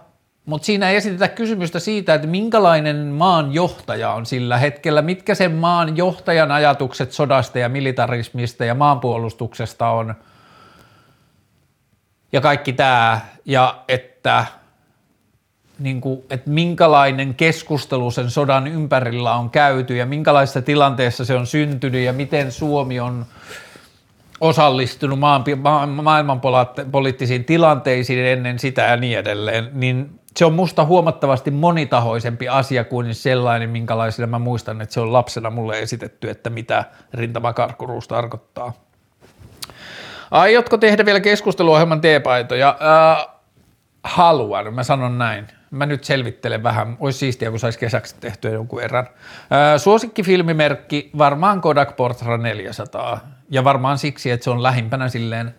mutta siinä ei esitetä kysymystä siitä, että minkälainen maan johtaja on sillä hetkellä, mitkä sen maan johtajan ajatukset sodasta ja militarismista ja maanpuolustuksesta on? Ja kaikki tämä, ja että niin kuin, että minkälainen keskustelu sen sodan ympärillä on käyty ja minkälaisessa tilanteessa se on syntynyt ja miten Suomi on osallistunut maan, ma- maailmanpoliittisiin tilanteisiin ennen sitä ja niin edelleen, niin se on musta huomattavasti monitahoisempi asia kuin sellainen, minkälaisilla mä muistan, että se on lapsena mulle esitetty, että mitä rintamakarkkuruus tarkoittaa. Aiotko tehdä vielä keskusteluohjelman teepaitoja? Äh, haluan, mä sanon näin. Mä nyt selvittelen vähän, olisi siistiä, kun saisi kesäksi tehtyä jonkun erän. Ää, suosikkifilmimerkki, varmaan Kodak Portra 400, ja varmaan siksi, että se on lähimpänä silleen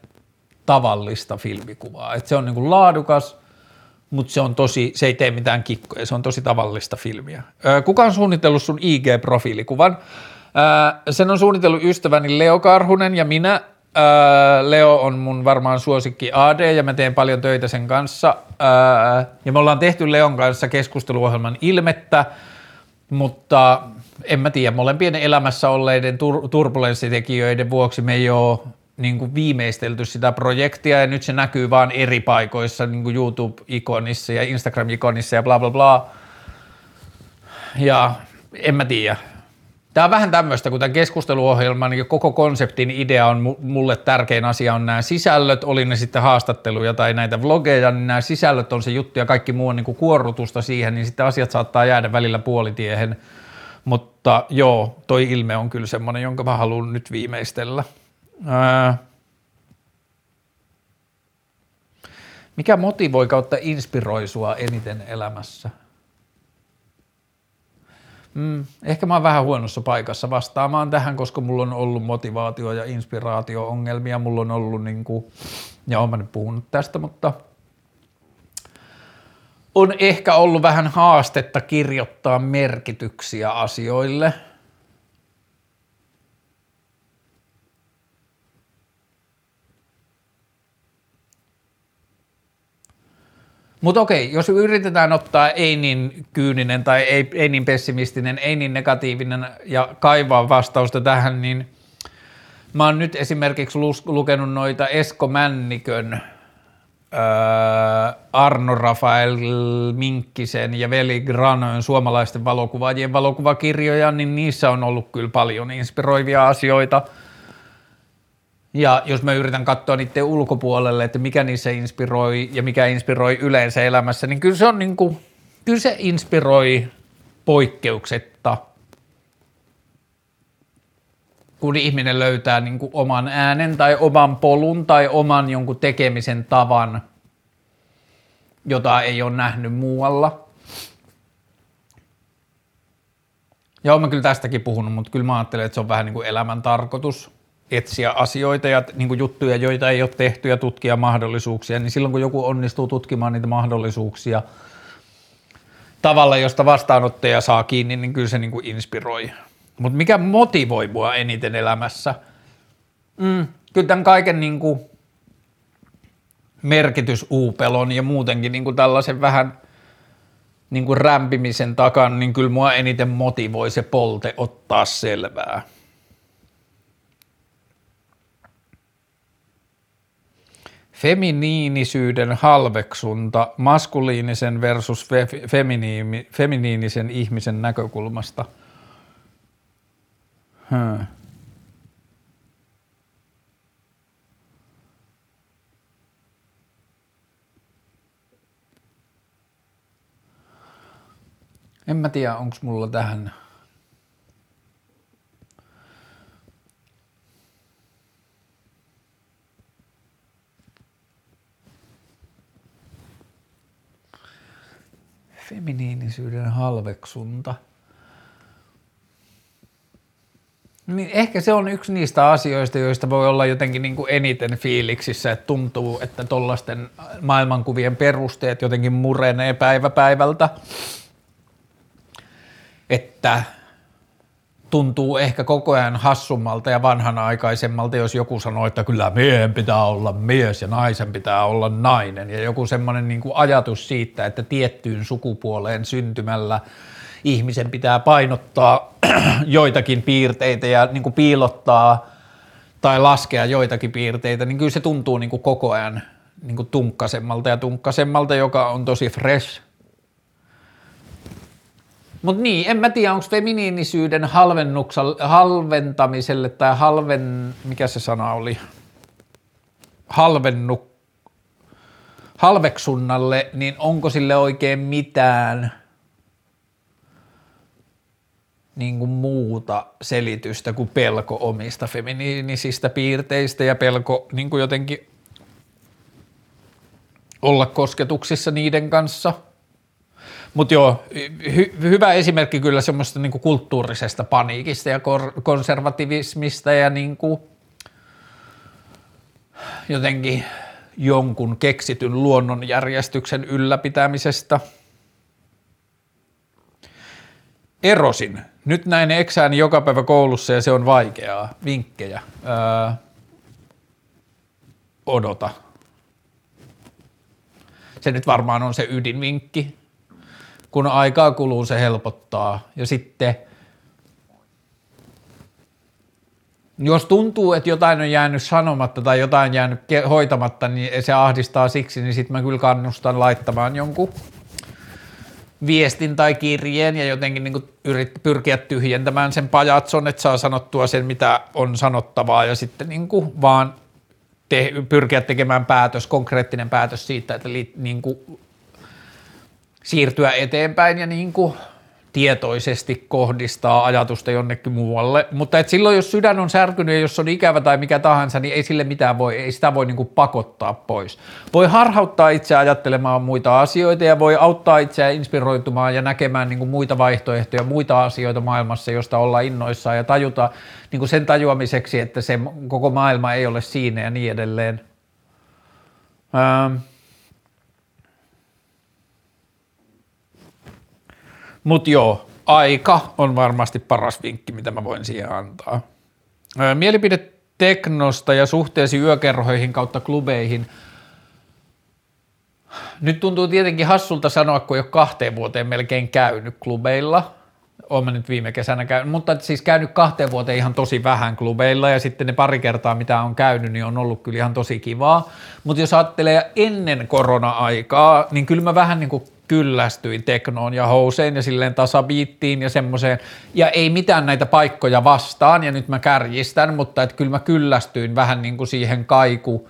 tavallista filmikuvaa. Että se on niinku laadukas, mutta se on tosi, se ei tee mitään kikkoja, se on tosi tavallista filmiä. Ää, kuka on suunnitellut sun IG-profiilikuvan? Sen on suunnitellut ystäväni Leo Karhunen ja minä Öö, Leo on mun varmaan suosikki AD ja mä teen paljon töitä sen kanssa. Öö, ja me ollaan tehty Leon kanssa keskusteluohjelman ilmettä, mutta en mä tiedä, molempien elämässä olleiden tur- turbulenssitekijöiden vuoksi me ei ole niin kuin viimeistelty sitä projektia ja nyt se näkyy vaan eri paikoissa, niin kuin YouTube-ikonissa ja Instagram-ikonissa ja bla bla bla. Ja en mä tiedä, Tämä on vähän tämmöistä, kun tämän keskusteluohjelman ja koko konseptin idea on mulle tärkein asia on nämä sisällöt, oli ne sitten haastatteluja tai näitä vlogeja, niin nämä sisällöt on se juttu ja kaikki muu on niin kuin kuorrutusta siihen, niin sitten asiat saattaa jäädä välillä puolitiehen. Mutta joo, toi ilme on kyllä semmoinen, jonka mä haluan nyt viimeistellä. Ää... Mikä motivoi kautta inspiroi sua eniten elämässä? Mm, ehkä mä oon vähän huonossa paikassa vastaamaan tähän, koska mulla on ollut motivaatio- ja inspiraatio-ongelmia. Mulla on ollut, niin kuin, ja oon mä nyt puhunut tästä, mutta on ehkä ollut vähän haastetta kirjoittaa merkityksiä asioille – Mutta okei, jos yritetään ottaa ei niin kyyninen tai ei, ei niin pessimistinen, ei niin negatiivinen ja kaivaa vastausta tähän, niin mä oon nyt esimerkiksi lukenut noita Esko Männikön Arno Rafael Minkkisen ja Veli Granoin suomalaisten valokuvaajien valokuvakirjoja, niin niissä on ollut kyllä paljon inspiroivia asioita. Ja jos mä yritän katsoa niiden ulkopuolelle, että mikä niissä inspiroi ja mikä inspiroi yleensä elämässä, niin kyllä se on niin kuin, kyllä se inspiroi poikkeuksetta – kun ihminen löytää niin kuin oman äänen tai oman polun tai oman jonkun tekemisen tavan, jota ei ole nähnyt muualla. Ja olen kyllä tästäkin puhunut, mutta kyllä mä ajattelen, että se on vähän niin kuin elämän tarkoitus etsiä asioita ja niin kuin juttuja, joita ei ole tehty ja tutkia mahdollisuuksia, niin silloin kun joku onnistuu tutkimaan niitä mahdollisuuksia tavalla, josta vastaanottaja saa kiinni, niin kyllä se niin kuin inspiroi. Mutta mikä motivoi mua eniten elämässä? Mm, kyllä tämän kaiken niin kuin merkitysuupelon ja muutenkin niin kuin tällaisen vähän niin kuin rämpimisen takana, niin kyllä mua eniten motivoi se polte ottaa selvää. Feminiinisyyden halveksunta maskuliinisen versus fe- feminiinisen ihmisen näkökulmasta – Hmm. En mä tiedä, onko mulla tähän feminiinisyyden halveksunta – Niin ehkä se on yksi niistä asioista, joista voi olla jotenkin niin kuin eniten fiiliksissä, että tuntuu, että tuollaisten maailmankuvien perusteet jotenkin murenee päivä päivältä. Että tuntuu ehkä koko ajan hassummalta ja vanhanaikaisemmalta, jos joku sanoo, että kyllä miehen pitää olla mies ja naisen pitää olla nainen. Ja joku semmoinen niin kuin ajatus siitä, että tiettyyn sukupuoleen syntymällä – ihmisen pitää painottaa joitakin piirteitä ja niin kuin piilottaa tai laskea joitakin piirteitä, niin kyllä se tuntuu niin kuin koko ajan niin kuin tunkkasemmalta ja tunkkasemmalta, joka on tosi fresh. Mutta niin, en mä tiedä, onko feminiinisyyden halventamiselle tai halven, mikä se sana oli, halvennu, halveksunnalle, niin onko sille oikein mitään – niin kuin muuta selitystä kuin pelko omista feminiinisistä piirteistä ja pelko niin kuin jotenkin olla kosketuksissa niiden kanssa. Mutta joo, hy- hyvä esimerkki kyllä semmoista niin kulttuurisesta paniikista ja kor- konservativismista ja niin kuin jotenkin jonkun keksityn luonnonjärjestyksen ylläpitämisestä. Erosin nyt näin eksään joka päivä koulussa ja se on vaikeaa. Vinkkejä. Öö, odota. Se nyt varmaan on se ydinvinkki. Kun aikaa kuluu, se helpottaa. Ja sitten, jos tuntuu, että jotain on jäänyt sanomatta tai jotain jäänyt hoitamatta, niin se ahdistaa siksi, niin sitten mä kyllä kannustan laittamaan jonkun viestin tai kirjeen ja jotenkin niin yrit, pyrkiä tyhjentämään sen pajatson, että saa sanottua sen, mitä on sanottavaa ja sitten niin vaan te, pyrkiä tekemään päätös, konkreettinen päätös siitä, että niin siirtyä eteenpäin ja niin kuin tietoisesti kohdistaa ajatusta jonnekin muualle, mutta et silloin jos sydän on särkynyt ja jos on ikävä tai mikä tahansa, niin ei sille mitään voi, ei sitä voi niinku pakottaa pois. Voi harhauttaa itse ajattelemaan muita asioita ja voi auttaa itseä inspiroitumaan ja näkemään niinku muita vaihtoehtoja, muita asioita maailmassa, josta olla innoissaan ja tajuta niinku sen tajuamiseksi, että se koko maailma ei ole siinä ja niin edelleen. Ähm. Mutta joo, aika on varmasti paras vinkki, mitä mä voin siihen antaa. Mielipide teknosta ja suhteesi yökerhoihin kautta klubeihin. Nyt tuntuu tietenkin hassulta sanoa, kun ole kahteen vuoteen melkein käynyt klubeilla, Olen mä nyt viime kesänä käynyt, mutta siis käynyt kahteen vuoteen ihan tosi vähän klubeilla ja sitten ne pari kertaa mitä on käynyt, niin on ollut kyllä ihan tosi kivaa. Mutta jos ajattelee ennen korona-aikaa, niin kyllä mä vähän niin kuin kyllästyin teknoon ja houseen ja silleen tasabiittiin ja semmoiseen, ja ei mitään näitä paikkoja vastaan, ja nyt mä kärjistän, mutta että kyllä mä kyllästyin vähän niin kuin siihen kaiku,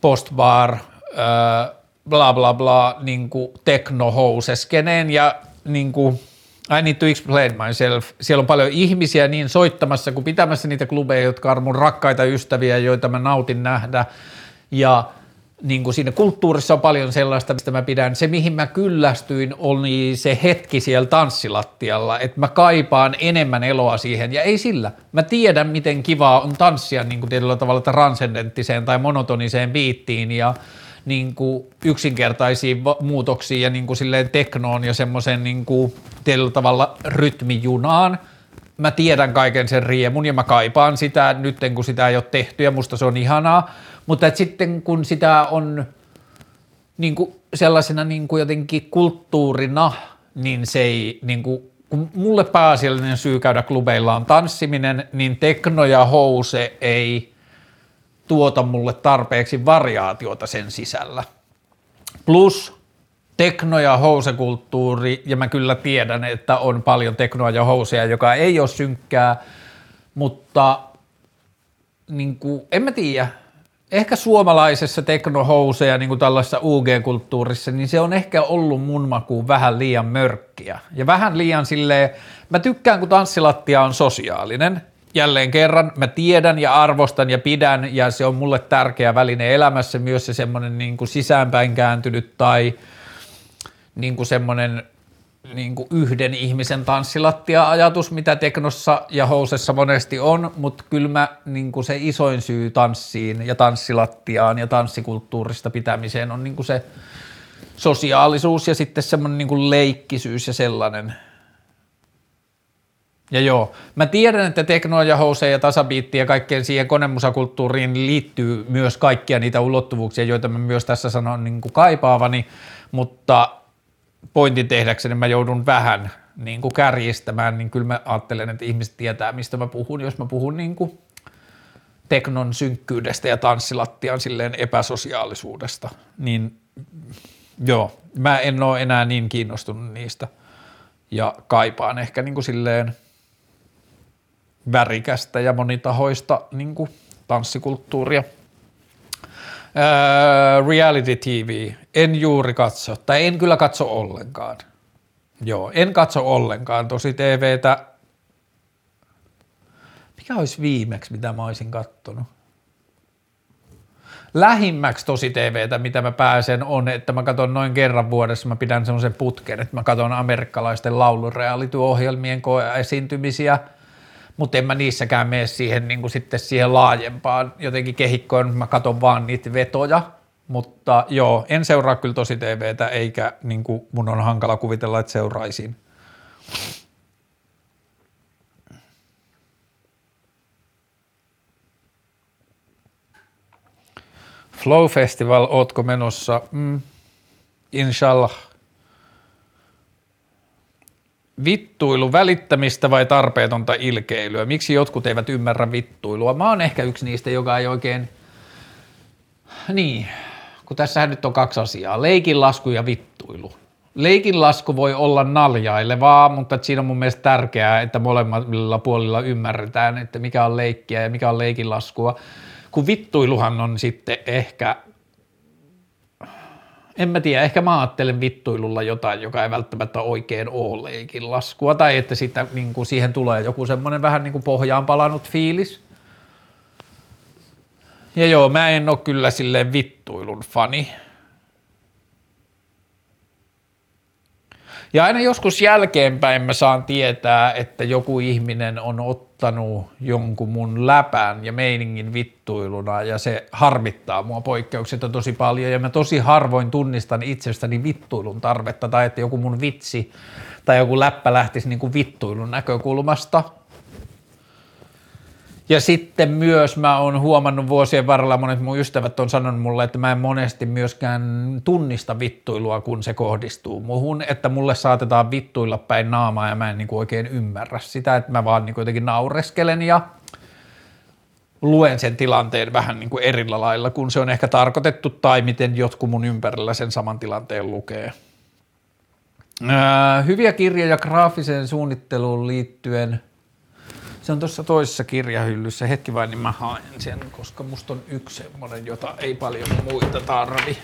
postbar, öö, bla bla bla, niin kuin teknohouseskeneen, ja niin kuin, I need to explain myself. Siellä on paljon ihmisiä niin soittamassa kuin pitämässä niitä klubeja, jotka on mun rakkaita ystäviä, joita mä nautin nähdä, ja niin kuin siinä kulttuurissa on paljon sellaista, mistä mä pidän. Se, mihin mä kyllästyin, oli se hetki siellä tanssilattialla, että mä kaipaan enemmän eloa siihen, ja ei sillä. Mä tiedän, miten kivaa on tanssia niin kuin tietyllä tavalla transcendenttiseen tai monotoniseen biittiin, ja niin kuin yksinkertaisiin muutoksiin ja niin kuin silleen teknoon ja semmoisen niin kuin tietyllä tavalla rytmijunaan. Mä tiedän kaiken sen riemun ja mä kaipaan sitä nyt, kun sitä ei ole tehty ja musta se on ihanaa, mutta et sitten kun sitä on niin kuin sellaisena niin kuin jotenkin kulttuurina, niin se ei, niin kuin, kun mulle pääasiallinen syy käydä klubeilla on tanssiminen, niin tekno ja house ei tuota mulle tarpeeksi variaatiota sen sisällä. Plus tekno- ja housekulttuuri, ja mä kyllä tiedän, että on paljon teknoa ja houseja, joka ei ole synkkää, mutta niin kuin, en mä tiedä, ehkä suomalaisessa teknohouseja niin kuin tällaisessa UG-kulttuurissa, niin se on ehkä ollut mun makuun vähän liian mörkkiä. Ja vähän liian silleen, mä tykkään kun tanssilattia on sosiaalinen. Jälleen kerran mä tiedän ja arvostan ja pidän ja se on mulle tärkeä väline elämässä myös se semmoinen niin kuin sisäänpäin kääntynyt tai niin kuin semmoinen niin kuin yhden ihmisen tanssilattia-ajatus, mitä teknossa ja housessa monesti on, mutta kyllä mä niin kuin se isoin syy tanssiin ja tanssilattiaan ja tanssikulttuurista pitämiseen on niin kuin se sosiaalisuus ja sitten semmoinen niin kuin leikkisyys ja sellainen. Ja joo, mä tiedän, että teknoa ja house ja tasabiitti ja kaikkeen siihen konemusakulttuuriin liittyy myös kaikkia niitä ulottuvuuksia, joita mä myös tässä sanon niin kuin kaipaavani, mutta pointin tehdäkseni mä joudun vähän niin kuin kärjistämään, niin kyllä mä ajattelen, että ihmiset tietää, mistä mä puhun, jos mä puhun niin kuin teknon synkkyydestä ja tanssilattian silleen epäsosiaalisuudesta, niin joo, mä en ole enää niin kiinnostunut niistä ja kaipaan ehkä niin kuin silleen värikästä ja monitahoista niin kuin tanssikulttuuria – Äh, reality TV, en juuri katso, tai en kyllä katso ollenkaan. Joo, en katso ollenkaan tosi TVtä. Mikä olisi viimeksi, mitä mä olisin kattonut? Lähimmäksi tosi TVtä, mitä mä pääsen, on, että mä katson noin kerran vuodessa, mä pidän semmoisen putken, että mä katson amerikkalaisten laulureality-ohjelmien esiintymisiä – mutta en mä niissäkään mene siihen, niin kuin sitten siihen laajempaan jotenkin kehikkoon, mä katson vaan niitä vetoja, mutta joo, en seuraa kyllä tosi TVtä, eikä niin kuin mun on hankala kuvitella, että seuraisin. Flow Festival, ootko menossa? Mm, inshallah vittuilu välittämistä vai tarpeetonta ilkeilyä? Miksi jotkut eivät ymmärrä vittuilua? Mä oon ehkä yksi niistä, joka ei oikein... Niin, kun tässähän nyt on kaksi asiaa. Leikinlasku ja vittuilu. Leikinlasku voi olla naljailevaa, mutta siinä on mun mielestä tärkeää, että molemmilla puolilla ymmärretään, että mikä on leikkiä ja mikä on leikinlaskua. Kun vittuiluhan on sitten ehkä en mä tiedä, ehkä mä ajattelen vittuilulla jotain, joka ei välttämättä oikein ole leikin laskua, tai että sitä, niin kuin siihen tulee joku semmoinen vähän niin kuin pohjaan palannut fiilis. Ja joo, mä en ole kyllä silleen vittuilun fani. Ja aina joskus jälkeenpäin mä saan tietää, että joku ihminen on ottanut jonkun mun läpän ja meiningin vittuiluna ja se harmittaa mua poikkeuksetta tosi paljon ja mä tosi harvoin tunnistan itsestäni vittuilun tarvetta tai että joku mun vitsi tai joku läppä lähtisi niin kuin vittuilun näkökulmasta. Ja sitten myös mä oon huomannut vuosien varrella, monet mun ystävät on sanonut mulle, että mä en monesti myöskään tunnista vittuilua, kun se kohdistuu muhun, että mulle saatetaan vittuilla päin naamaa ja mä en niin kuin oikein ymmärrä sitä, että mä vaan niin kuin jotenkin naureskelen ja luen sen tilanteen vähän niin kuin erillä lailla, kun se on ehkä tarkoitettu tai miten jotkut mun ympärillä sen saman tilanteen lukee. Ää, hyviä kirjoja graafiseen suunnitteluun liittyen – se on tuossa toisessa kirjahyllyssä. Hetki vain, niin mä haen sen, koska musta on yksi semmoinen, jota ei paljon muita tarvi.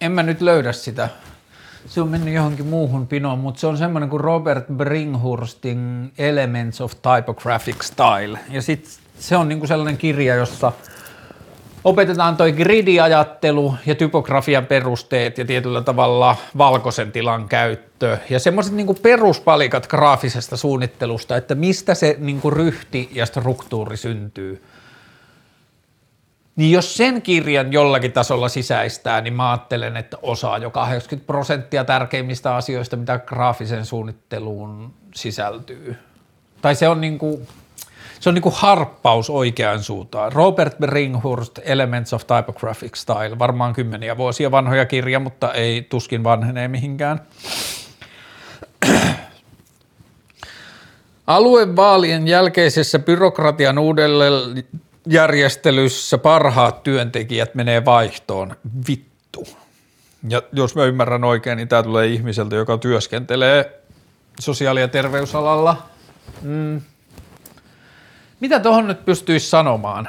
En mä nyt löydä sitä. Se on mennyt johonkin muuhun pinoon, mutta se on semmoinen kuin Robert Bringhurstin Elements of Typographic Style. Ja sitten se on niinku sellainen kirja, jossa opetetaan toi gridiajattelu ja typografian perusteet ja tietyllä tavalla valkoisen tilan käyttö ja semmoiset niinku peruspalikat graafisesta suunnittelusta, että mistä se niinku ryhti ja struktuuri syntyy – niin jos sen kirjan jollakin tasolla sisäistää, niin mä ajattelen, että osaa jo 80 prosenttia tärkeimmistä asioista, mitä graafisen suunnitteluun sisältyy. Tai se on niinku, se on niinku harppaus oikeaan suuntaan. Robert Bringhurst, Elements of Typographic Style, varmaan kymmeniä vuosia vanhoja kirja, mutta ei tuskin vanhenee mihinkään. Aluevaalien jälkeisessä byrokratian uudelleen järjestelyssä parhaat työntekijät menee vaihtoon. Vittu. Ja jos mä ymmärrän oikein, niin tämä tulee ihmiseltä, joka työskentelee sosiaali- ja terveysalalla. Mm. Mitä tuohon nyt pystyisi sanomaan?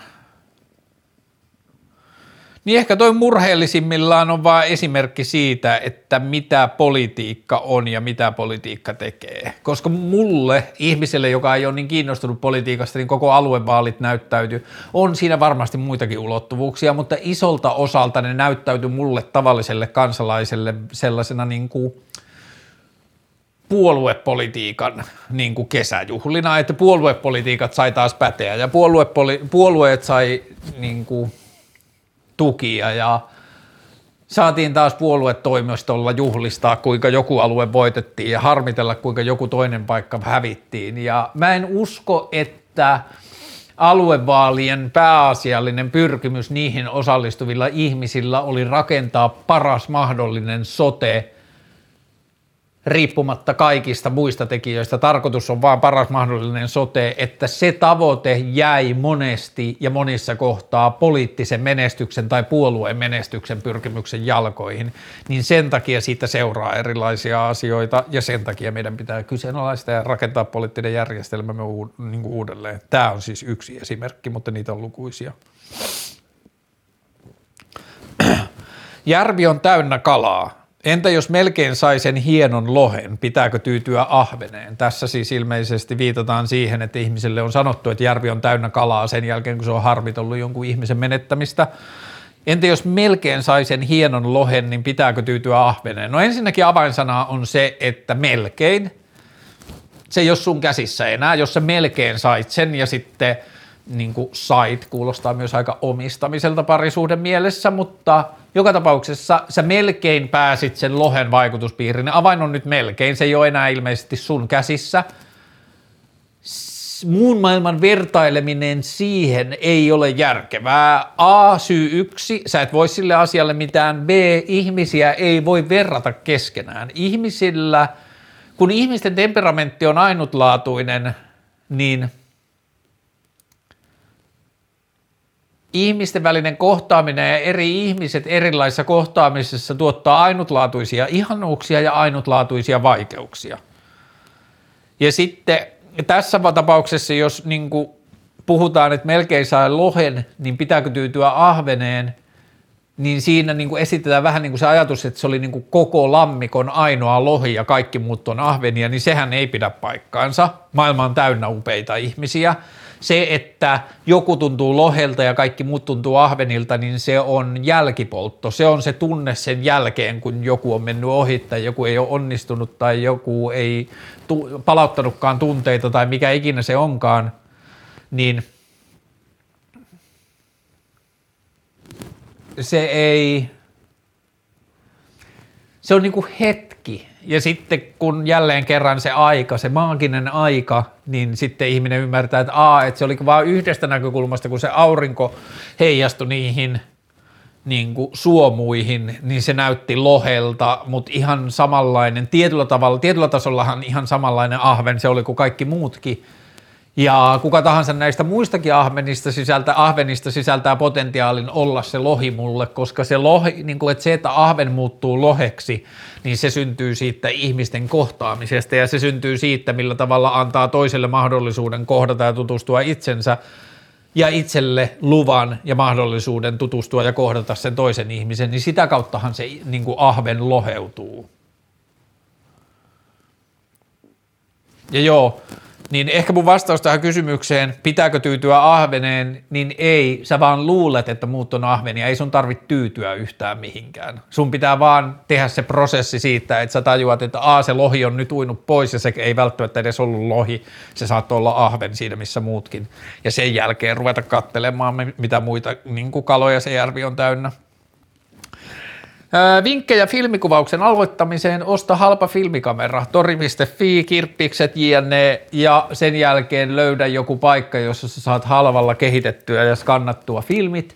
Niin ehkä toi murheellisimmillaan on vain esimerkki siitä, että mitä politiikka on ja mitä politiikka tekee. Koska mulle, ihmiselle, joka ei ole niin kiinnostunut politiikasta, niin koko aluevaalit näyttäytyy. On siinä varmasti muitakin ulottuvuuksia, mutta isolta osalta ne näyttäytyy mulle tavalliselle kansalaiselle sellaisena niin kuin puoluepolitiikan niin kuin kesäjuhlina, että puoluepolitiikat sai taas päteä ja puoluepoli- puolueet sai niin kuin tukia ja saatiin taas puoluetoimistolla juhlistaa, kuinka joku alue voitettiin ja harmitella, kuinka joku toinen paikka hävittiin. Ja mä en usko, että aluevaalien pääasiallinen pyrkimys niihin osallistuvilla ihmisillä oli rakentaa paras mahdollinen sote – riippumatta kaikista muista tekijöistä. Tarkoitus on vaan paras mahdollinen sote, että se tavoite jäi monesti ja monissa kohtaa poliittisen menestyksen tai puolueen menestyksen pyrkimyksen jalkoihin, niin sen takia siitä seuraa erilaisia asioita ja sen takia meidän pitää kyseenalaistaa ja rakentaa poliittinen järjestelmämme niin uudelleen. Tämä on siis yksi esimerkki, mutta niitä on lukuisia. Järvi on täynnä kalaa. Entä jos melkein sai sen hienon lohen, pitääkö tyytyä ahveneen? Tässä siis ilmeisesti viitataan siihen, että ihmiselle on sanottu, että järvi on täynnä kalaa sen jälkeen, kun se on harmitellut jonkun ihmisen menettämistä. Entä jos melkein sai sen hienon lohen, niin pitääkö tyytyä ahveneen? No ensinnäkin avainsana on se, että melkein. Se ei ole sun käsissä enää, jos sä melkein sait sen ja sitten niin kuin sait, kuulostaa myös aika omistamiselta parisuuden mielessä, mutta – joka tapauksessa sä melkein pääsit sen lohen vaikutuspiiriin. Avain on nyt melkein, se ei ole enää ilmeisesti sun käsissä. Muun maailman vertaileminen siihen ei ole järkevää. A, syy yksi, sä et voi sille asialle mitään. B, ihmisiä ei voi verrata keskenään. Ihmisillä, kun ihmisten temperamentti on ainutlaatuinen, niin – ihmisten välinen kohtaaminen ja eri ihmiset erilaisissa kohtaamisissa tuottaa ainutlaatuisia ihanuuksia ja ainutlaatuisia vaikeuksia. Ja sitten tässä tapauksessa, jos niin puhutaan, että melkein saa lohen, niin pitääkö tyytyä ahveneen, niin siinä niin kuin esitetään vähän niin kuin se ajatus, että se oli niin kuin koko lammikon ainoa lohi ja kaikki muut on ahvenia, niin sehän ei pidä paikkaansa. Maailma on täynnä upeita ihmisiä. Se, että joku tuntuu lohelta ja kaikki muut tuntuu ahvenilta, niin se on jälkipoltto. Se on se tunne sen jälkeen, kun joku on mennyt ohi tai joku ei ole onnistunut tai joku ei tu- palauttanutkaan tunteita tai mikä ikinä se onkaan, niin – se ei, se on niin kuin hetki. Ja sitten kun jälleen kerran se aika, se maaginen aika, niin sitten ihminen ymmärtää, että, aa, että se oli vain yhdestä näkökulmasta, kun se aurinko heijastui niihin niin kuin suomuihin, niin se näytti lohelta, mutta ihan samanlainen, tietyllä tavalla, tietyllä tasollahan ihan samanlainen ahven se oli kuin kaikki muutkin, ja kuka tahansa näistä muistakin ahvenista sisältää, ahvenista sisältää potentiaalin olla se lohi mulle, koska se, lohi, niin kuin, että se, että ahven muuttuu loheksi, niin se syntyy siitä ihmisten kohtaamisesta ja se syntyy siitä, millä tavalla antaa toiselle mahdollisuuden kohdata ja tutustua itsensä ja itselle luvan ja mahdollisuuden tutustua ja kohdata sen toisen ihmisen, niin sitä kauttahan se niin kuin ahven loheutuu. Ja joo, niin ehkä mun vastaus tähän kysymykseen, pitääkö tyytyä ahveneen, niin ei. Sä vaan luulet, että muut on ahvenia. Ei sun tarvitse tyytyä yhtään mihinkään. Sun pitää vaan tehdä se prosessi siitä, että sä tajuat, että a, se lohi on nyt uinut pois ja se ei välttämättä edes ollut lohi. Se saattoi olla ahven siinä, missä muutkin. Ja sen jälkeen ruveta kattelemaan, mitä muita niin kaloja se järvi on täynnä. Vinkkejä filmikuvauksen aloittamiseen, osta halpa filmikamera, tori.fi, kirppikset, jne. Ja sen jälkeen löydä joku paikka, jossa sä saat halvalla kehitettyä ja skannattua filmit.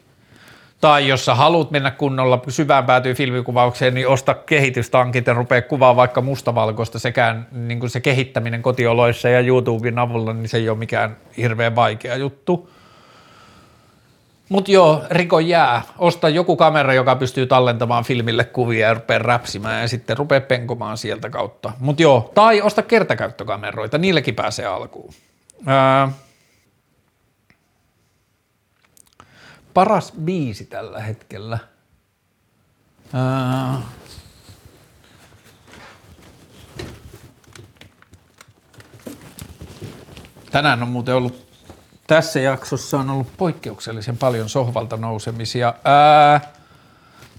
Tai jos sä haluat mennä kunnolla syvään päätyy filmikuvaukseen, niin osta kehitystankit ja rupea kuvaa vaikka mustavalkoista sekään niin kuin se kehittäminen kotioloissa ja YouTuben avulla, niin se ei ole mikään hirveän vaikea juttu. Mutta joo, Riko jää. Osta joku kamera, joka pystyy tallentamaan filmille kuvia ja rupeaa räpsimään ja sitten rupeaa penkomaan sieltä kautta. Mutta joo, tai osta kertakäyttökameroita, niillekin pääsee alkuun. Ää, paras biisi tällä hetkellä. Ää, tänään on muuten ollut tässä jaksossa on ollut poikkeuksellisen paljon sohvalta nousemisia. Ää,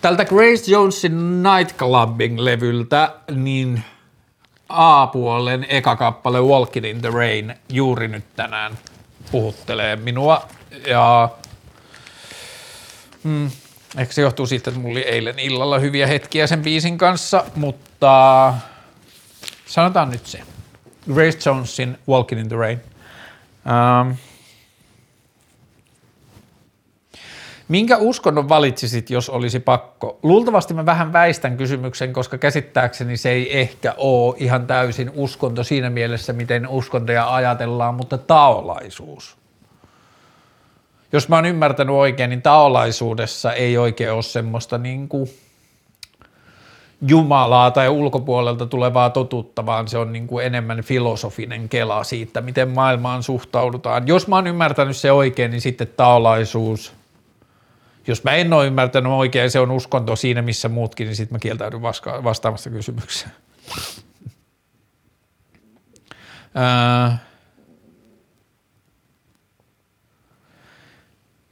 tältä Grace Jonesin Nightclubbing-levyltä, niin A-puolen eka kappale Walking in the Rain juuri nyt tänään puhuttelee minua. Ja mm, ehkä se johtuu siitä, että mulla oli eilen illalla hyviä hetkiä sen biisin kanssa, mutta sanotaan nyt se. Grace Jonesin Walking in the Rain. Um, Minkä uskonnon valitsisit, jos olisi pakko? Luultavasti mä vähän väistän kysymyksen, koska käsittääkseni se ei ehkä ole ihan täysin uskonto siinä mielessä, miten uskontoja ajatellaan, mutta taolaisuus. Jos mä oon ymmärtänyt oikein, niin taolaisuudessa ei oikein ole semmoista niin kuin Jumalaa tai ulkopuolelta tulevaa totuutta, vaan se on niin kuin enemmän filosofinen kela siitä, miten maailmaan suhtaudutaan. Jos mä oon ymmärtänyt se oikein, niin sitten taolaisuus – jos mä en ole ymmärtänyt oikein, se on uskonto siinä, missä muutkin, niin sitten mä kieltäydyn vastaamasta kysymykseen. Ää,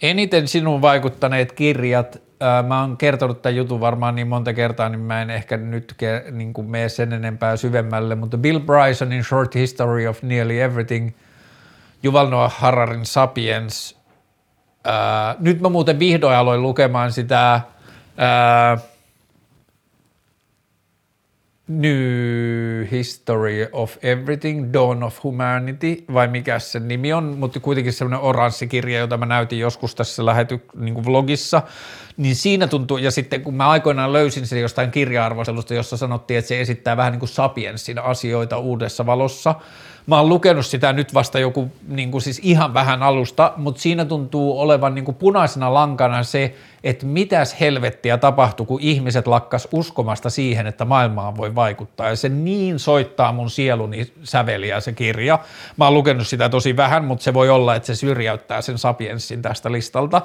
eniten sinun vaikuttaneet kirjat, ää, mä oon kertonut tämän jutun varmaan niin monta kertaa, niin mä en ehkä nyt ke, niin kuin mene sen enempää syvemmälle, mutta Bill Brysonin Short History of Nearly Everything, Yuval Noah Hararin Sapiens – Ää, nyt mä muuten vihdoin aloin lukemaan sitä ää, New History of Everything, Dawn of Humanity, vai mikä se nimi on, mutta kuitenkin semmoinen oranssi kirja, jota mä näytin joskus tässä lähety, niin vlogissa, niin siinä tuntuu, ja sitten kun mä aikoinaan löysin sen jostain kirja-arvostelusta, jossa sanottiin, että se esittää vähän niin kuin Sapiensin asioita uudessa valossa, Mä oon lukenut sitä nyt vasta joku niin kuin siis ihan vähän alusta, mutta siinä tuntuu olevan niin kuin punaisena lankana se, että mitäs helvettiä tapahtui, kun ihmiset lakkas uskomasta siihen, että maailmaan voi vaikuttaa. Ja se niin soittaa mun sieluni säveliä se kirja. Mä oon lukenut sitä tosi vähän, mutta se voi olla, että se syrjäyttää sen sapienssin tästä listalta.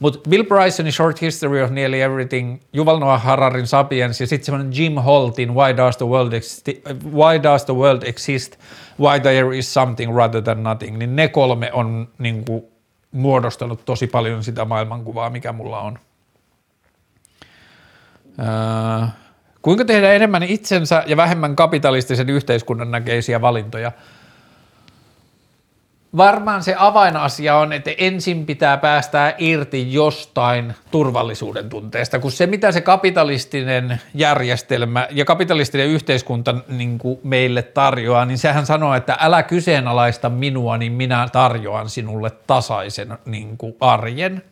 Mutta Bill Brysonin Short History of Nearly Everything, Yuval Noah Hararin Sapiens ja sitten semmoinen Jim Holtin Why Does, the World Exist, Why Does the World Exist, Why There Is Something Rather Than Nothing, niin ne kolme on niin kuin, muodostanut tosi paljon sitä maailmankuvaa, mikä mulla on. Öö, kuinka tehdä enemmän itsensä ja vähemmän kapitalistisen yhteiskunnan näkeisiä valintoja – varmaan se avainasia on, että ensin pitää päästää irti jostain turvallisuuden tunteesta, kun se mitä se kapitalistinen järjestelmä ja kapitalistinen yhteiskunta niin kuin meille tarjoaa, niin sehän sanoo, että älä kyseenalaista minua, niin minä tarjoan sinulle tasaisen niin kuin arjen.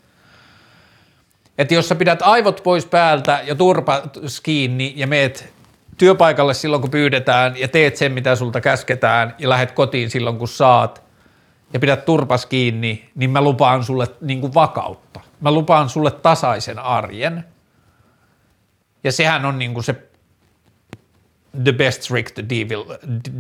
Että jos sä pidät aivot pois päältä ja turpa kiinni ja meet työpaikalle silloin, kun pyydetään ja teet sen, mitä sulta käsketään ja lähdet kotiin silloin, kun saat, ja pidät turpas kiinni, niin mä lupaan sulle niin kuin vakautta. Mä lupaan sulle tasaisen arjen. Ja sehän on niin kuin se the best trick the devil,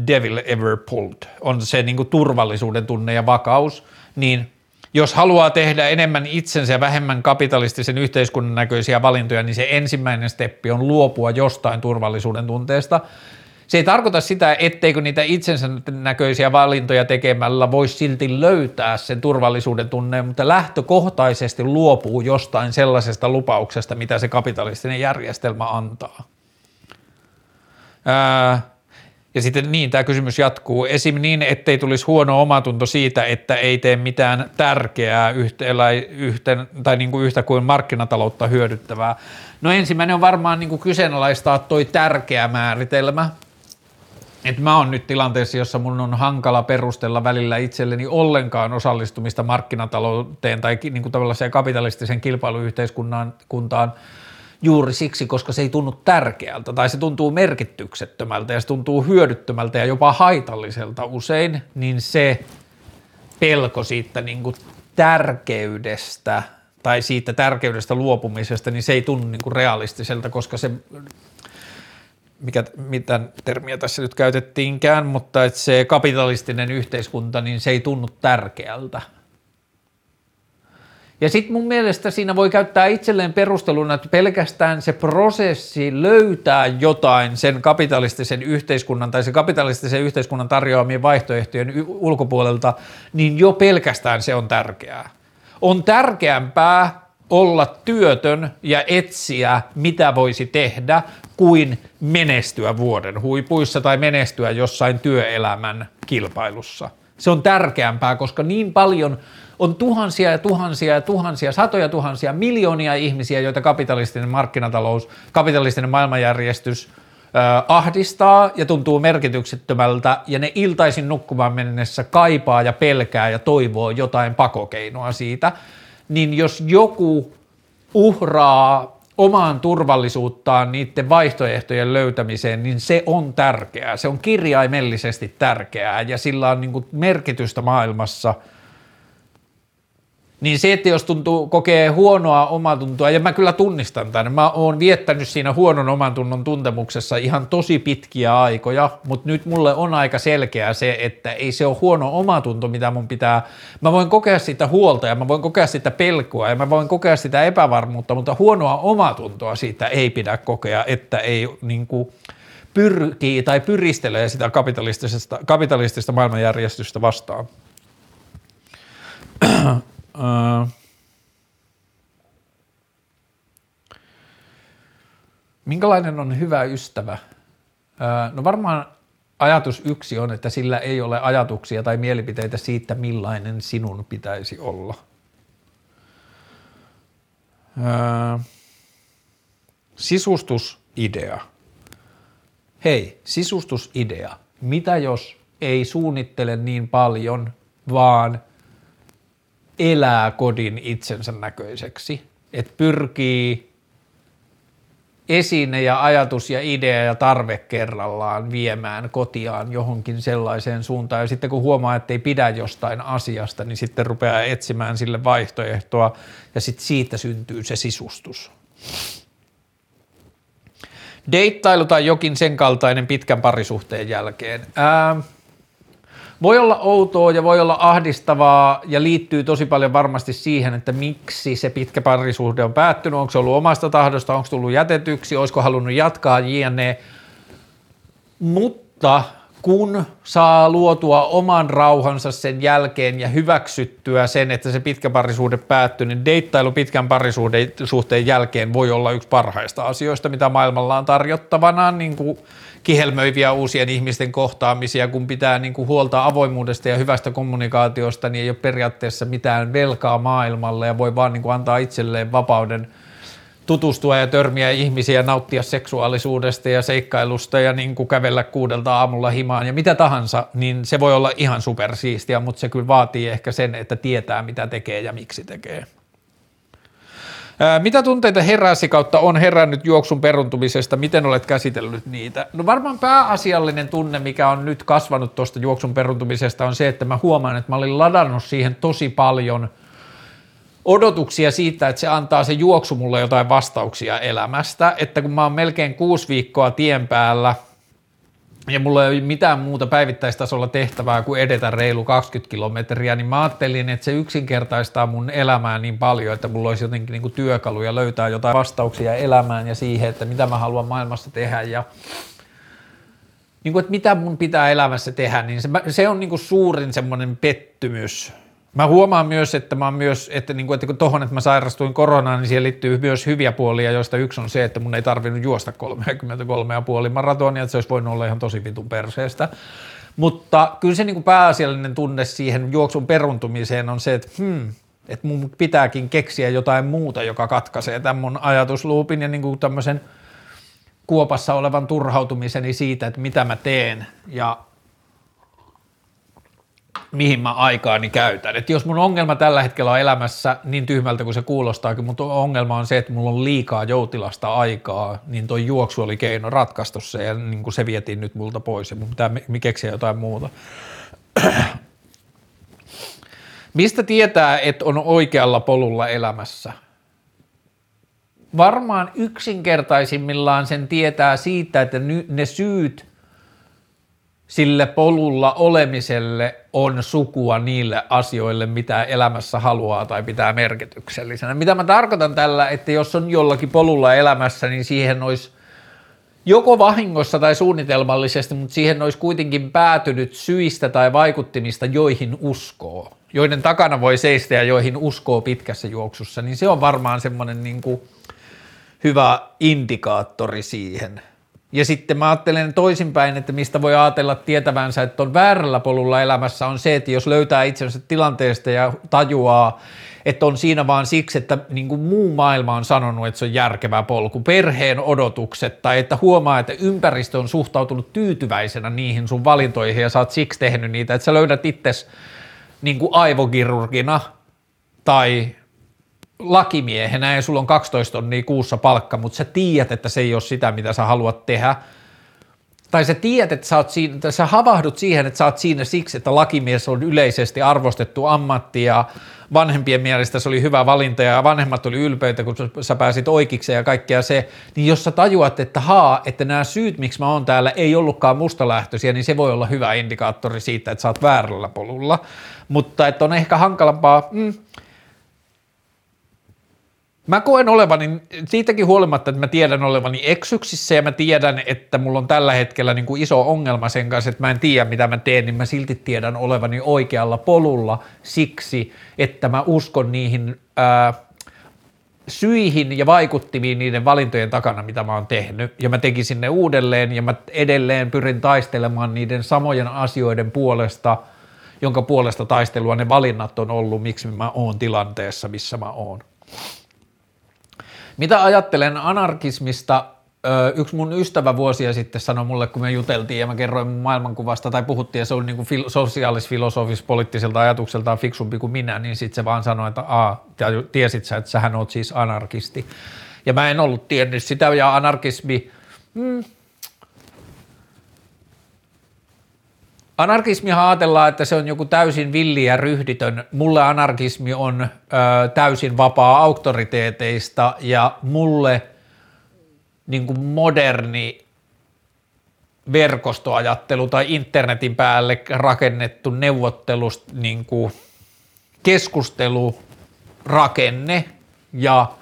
devil ever pulled. On se niin kuin turvallisuuden tunne ja vakaus. Niin jos haluaa tehdä enemmän itsensä ja vähemmän kapitalistisen yhteiskunnan näköisiä valintoja, niin se ensimmäinen steppi on luopua jostain turvallisuuden tunteesta – se ei tarkoita sitä, etteikö niitä itsensä näköisiä valintoja tekemällä voisi silti löytää sen turvallisuuden tunneen, mutta lähtökohtaisesti luopuu jostain sellaisesta lupauksesta, mitä se kapitalistinen järjestelmä antaa. Ää, ja sitten niin, tämä kysymys jatkuu. Esim. niin, ettei tulisi huono omatunto siitä, että ei tee mitään tärkeää yhtä, yhtä, tai niin kuin yhtä kuin markkinataloutta hyödyttävää. No ensimmäinen on varmaan niin kuin kyseenalaistaa toi tärkeä määritelmä, että mä oon nyt tilanteessa, jossa mun on hankala perustella välillä itselleni ollenkaan osallistumista markkinatalouteen tai niin kuin tavallaan kapitalistisen kilpailuyhteiskuntaan juuri siksi, koska se ei tunnu tärkeältä tai se tuntuu merkityksettömältä ja se tuntuu hyödyttömältä ja jopa haitalliselta usein, niin se pelko siitä niin kuin tärkeydestä tai siitä tärkeydestä luopumisesta, niin se ei tunnu niin kuin realistiselta, koska se mikä, mitä termiä tässä nyt käytettiinkään, mutta että se kapitalistinen yhteiskunta, niin se ei tunnu tärkeältä. Ja sitten mun mielestä siinä voi käyttää itselleen perusteluna, että pelkästään se prosessi löytää jotain sen kapitalistisen yhteiskunnan tai se kapitalistisen yhteiskunnan tarjoamien vaihtoehtojen ulkopuolelta, niin jo pelkästään se on tärkeää. On tärkeämpää olla työtön ja etsiä, mitä voisi tehdä, kuin menestyä vuoden huipuissa tai menestyä jossain työelämän kilpailussa. Se on tärkeämpää, koska niin paljon on tuhansia ja tuhansia ja tuhansia, satoja tuhansia, miljoonia ihmisiä, joita kapitalistinen markkinatalous, kapitalistinen maailmanjärjestys äh, ahdistaa ja tuntuu merkityksettömältä, ja ne iltaisin nukkumaan mennessä kaipaa ja pelkää ja toivoo jotain pakokeinoa siitä, niin jos joku uhraa omaan turvallisuuttaan niiden vaihtoehtojen löytämiseen, niin se on tärkeää. Se on kirjaimellisesti tärkeää ja sillä on niin merkitystä maailmassa – niin se, että jos tuntuu, kokee huonoa omatuntoa, ja mä kyllä tunnistan tämän, mä oon viettänyt siinä huonon omatunnon tuntemuksessa ihan tosi pitkiä aikoja, mutta nyt mulle on aika selkeää se, että ei se ole huono omatunto, mitä mun pitää, mä voin kokea sitä huolta ja mä voin kokea sitä pelkoa ja mä voin kokea sitä epävarmuutta, mutta huonoa omatuntoa siitä ei pidä kokea, että ei niin kuin, pyrkii tai pyristelee sitä kapitalistisesta, kapitalistista maailmanjärjestystä vastaan. Uh, minkälainen on hyvä ystävä? Uh, no varmaan ajatus yksi on, että sillä ei ole ajatuksia tai mielipiteitä siitä, millainen sinun pitäisi olla. Uh, sisustusidea. Hei, sisustusidea. Mitä jos ei suunnittele niin paljon, vaan – elää kodin itsensä näköiseksi, että pyrkii esine ja ajatus ja idea ja tarve kerrallaan viemään kotiaan johonkin sellaiseen suuntaan. Ja sitten kun huomaa, että ei pidä jostain asiasta, niin sitten rupeaa etsimään sille vaihtoehtoa ja sitten siitä syntyy se sisustus. Deittailu tai jokin sen kaltainen pitkän parisuhteen jälkeen. Ää, voi olla outoa ja voi olla ahdistavaa ja liittyy tosi paljon varmasti siihen, että miksi se pitkä parisuhde on päättynyt, onko se ollut omasta tahdosta, onko tullut jätetyksi, olisiko halunnut jatkaa jne. Mutta kun saa luotua oman rauhansa sen jälkeen ja hyväksyttyä sen, että se pitkä parisuhde päättyy, niin deittailu pitkän parisuhteen jälkeen voi olla yksi parhaista asioista, mitä maailmalla on tarjottavana, niin kuin kihelmöiviä uusien ihmisten kohtaamisia, kun pitää niin kuin huolta avoimuudesta ja hyvästä kommunikaatiosta, niin ei ole periaatteessa mitään velkaa maailmalle ja voi vaan niin kuin antaa itselleen vapauden – tutustua ja törmiä ihmisiä, nauttia seksuaalisuudesta ja seikkailusta ja niin kuin kävellä kuudelta aamulla himaan ja mitä tahansa, niin se voi olla ihan supersiistiä, mutta se kyllä vaatii ehkä sen, että tietää mitä tekee ja miksi tekee. Mitä tunteita heräsi kautta on herännyt juoksun peruntumisesta? Miten olet käsitellyt niitä? No varmaan pääasiallinen tunne, mikä on nyt kasvanut tuosta juoksun peruntumisesta on se, että mä huomaan, että mä olin ladannut siihen tosi paljon – odotuksia siitä, että se antaa se juoksu mulle jotain vastauksia elämästä, että kun mä oon melkein kuusi viikkoa tien päällä ja mulla ei ole mitään muuta päivittäistasolla tehtävää kuin edetä reilu 20 kilometriä, niin mä ajattelin, että se yksinkertaistaa mun elämää niin paljon, että mulla olisi jotenkin niin kuin työkaluja löytää jotain vastauksia elämään ja siihen, että mitä mä haluan maailmassa tehdä ja niin kuin, että mitä mun pitää elämässä tehdä, niin se, se on niin kuin suurin semmoinen pettymys Mä huomaan myös, että mä myös, että, niin kuin, että kun tohon, että mä sairastuin koronaan, niin siihen liittyy myös hyviä puolia, joista yksi on se, että mun ei tarvinnut juosta 33,5 maratonia, että se olisi voinut olla ihan tosi vitun perseestä. Mutta kyllä se niin kuin pääasiallinen tunne siihen juoksun peruntumiseen on se, että hmm, että mun pitääkin keksiä jotain muuta, joka katkaisee tämän mun ajatusluupin ja niin kuin tämmöisen kuopassa olevan turhautumiseni siitä, että mitä mä teen ja mihin mä aikaani käytän. Et jos mun ongelma tällä hetkellä on elämässä niin tyhmältä kuin se kuulostaakin, mutta ongelma on se, että mulla on liikaa joutilasta aikaa, niin toi juoksu oli keino ratkaista se ja niin kuin se vietiin nyt multa pois ja mun pitää keksiä jotain muuta. Mistä tietää, että on oikealla polulla elämässä? Varmaan yksinkertaisimmillaan sen tietää siitä, että ne syyt – sille polulla olemiselle on sukua niille asioille, mitä elämässä haluaa tai pitää merkityksellisenä. Mitä mä tarkoitan tällä, että jos on jollakin polulla elämässä, niin siihen olisi joko vahingossa tai suunnitelmallisesti, mutta siihen olisi kuitenkin päätynyt syistä tai vaikuttimista, joihin uskoo, joiden takana voi seistä ja joihin uskoo pitkässä juoksussa, niin se on varmaan semmoinen niin hyvä indikaattori siihen – ja sitten mä ajattelen toisinpäin, että mistä voi ajatella tietävänsä, että on väärällä polulla elämässä on se, että jos löytää itsensä tilanteesta ja tajuaa, että on siinä vaan siksi, että niin kuin muu maailma on sanonut, että se on järkevä polku, perheen odotukset tai että huomaa, että ympäristö on suhtautunut tyytyväisenä niihin sun valintoihin ja sä oot siksi tehnyt niitä, että sä löydät itses niin aivokirurgina tai lakimiehenä ja sulla on 12 tonnia kuussa palkka, mutta sä tiedät, että se ei ole sitä, mitä sä haluat tehdä, tai sä tiedät, että sä, oot siinä, että sä havahdut siihen, että sä oot siinä siksi, että lakimies on yleisesti arvostettu ammatti ja vanhempien mielestä se oli hyvä valinta ja vanhemmat oli ylpeitä, kun sä pääsit oikeikseen ja kaikkea se, niin jos sä tajuat, että haa, että nämä syyt, miksi mä oon täällä, ei ollutkaan mustalähtöisiä, niin se voi olla hyvä indikaattori siitä, että sä oot väärällä polulla. Mutta että on ehkä hankalampaa, mm, Mä koen olevani, siitäkin huolimatta, että mä tiedän olevani eksyksissä ja mä tiedän, että mulla on tällä hetkellä niin kuin iso ongelma sen kanssa, että mä en tiedä mitä mä teen, niin mä silti tiedän olevani oikealla polulla siksi, että mä uskon niihin ää, syihin ja vaikuttimiin niiden valintojen takana, mitä mä oon tehnyt. Ja mä tekisin ne uudelleen ja mä edelleen pyrin taistelemaan niiden samojen asioiden puolesta, jonka puolesta taistelua ne valinnat on ollut, miksi mä oon tilanteessa, missä mä oon. Mitä ajattelen anarkismista? Yksi mun ystävä vuosia sitten sanoi mulle, kun me juteltiin ja mä kerroin mun maailmankuvasta tai puhuttiin ja se oli niin fil- sosiaalis-filosofis poliittiselta ajatukseltaan fiksumpi kuin minä, niin sitten se vaan sanoi, että Aa, tiesit sä, että sähän oot siis anarkisti. Ja mä en ollut tiennyt sitä ja anarkismi, mm, Anarkismi ajatellaan, että se on joku täysin villi ja ryhditön. Mulle anarkismi on ö, täysin vapaa auktoriteeteista ja mulle niin kuin moderni verkostoajattelu tai internetin päälle rakennettu neuvottelus, niin kuin keskustelurakenne ja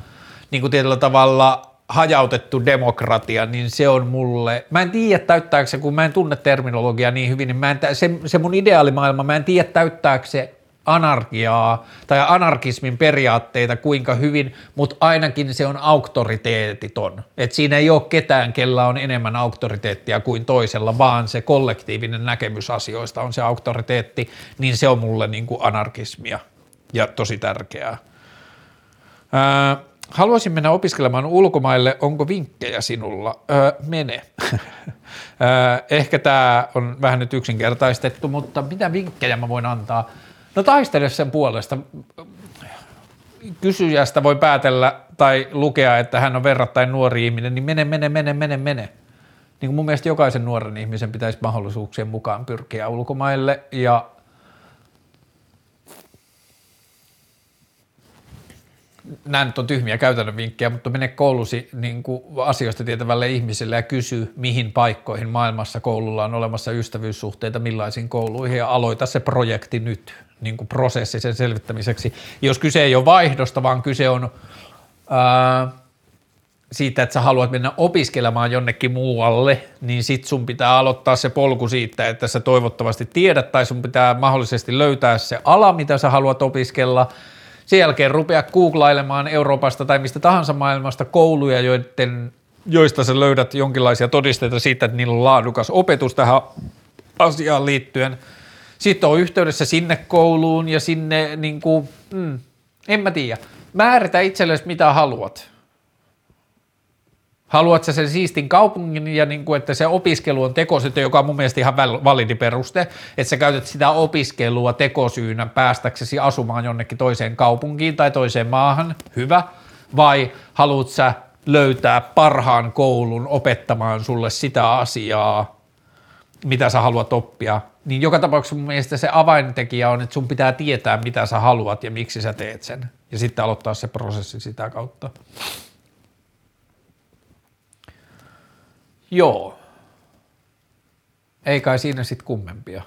niin kuin tietyllä tavalla hajautettu demokratia, niin se on mulle, mä en tiedä täyttääkö se, kun mä en tunne terminologiaa niin hyvin, niin mä en, se, se mun ideaalimaailma, mä en tiedä täyttääkö se anarkiaa tai anarkismin periaatteita kuinka hyvin, mutta ainakin se on auktoriteetiton. Et siinä ei ole ketään, kellä on enemmän auktoriteettia kuin toisella, vaan se kollektiivinen näkemys asioista on se auktoriteetti, niin se on mulle niin kuin anarkismia ja tosi tärkeää. Ää, haluaisin mennä opiskelemaan ulkomaille, onko vinkkejä sinulla? Öö, mene. öö, ehkä tämä on vähän nyt yksinkertaistettu, mutta mitä vinkkejä mä voin antaa? No taistele sen puolesta. Kysyjästä voi päätellä tai lukea, että hän on verrattain nuori ihminen, niin mene, mene, mene, mene, mene. Niin kuin mun mielestä jokaisen nuoren ihmisen pitäisi mahdollisuuksien mukaan pyrkiä ulkomaille ja nämä nyt on tyhmiä käytännön vinkkejä, mutta mene koulusi niin kuin asioista tietävälle ihmiselle ja kysy, mihin paikkoihin maailmassa koululla on olemassa ystävyyssuhteita, millaisiin kouluihin ja aloita se projekti nyt, niin kuin prosessi sen selvittämiseksi. Jos kyse ei ole vaihdosta, vaan kyse on ää, siitä, että sä haluat mennä opiskelemaan jonnekin muualle, niin sit sun pitää aloittaa se polku siitä, että sä toivottavasti tiedät tai sun pitää mahdollisesti löytää se ala, mitä sä haluat opiskella – sen jälkeen rupea googlailemaan Euroopasta tai mistä tahansa maailmasta kouluja, joiden, joista sä löydät jonkinlaisia todisteita siitä, että niillä on laadukas opetus tähän asiaan liittyen. Sitten on yhteydessä sinne kouluun ja sinne, niin kuin, mm, en mä tiedä, määritä itsellesi mitä haluat. Haluat sä sen siistin kaupungin ja niin kuin, että se opiskelu on tekosyy, joka on mun mielestä ihan validi peruste, että sä käytät sitä opiskelua tekosyynä päästäksesi asumaan jonnekin toiseen kaupunkiin tai toiseen maahan, hyvä, vai haluat sä löytää parhaan koulun opettamaan sulle sitä asiaa, mitä sä haluat oppia, niin joka tapauksessa mun mielestä se avaintekijä on, että sun pitää tietää, mitä sä haluat ja miksi sä teet sen, ja sitten aloittaa se prosessi sitä kautta. Joo. Ei kai siinä sitten kummempia.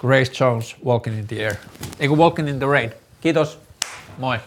Grace Jones, Walking in the Air. Ei Walking in the Rain. Kiitos. Moi.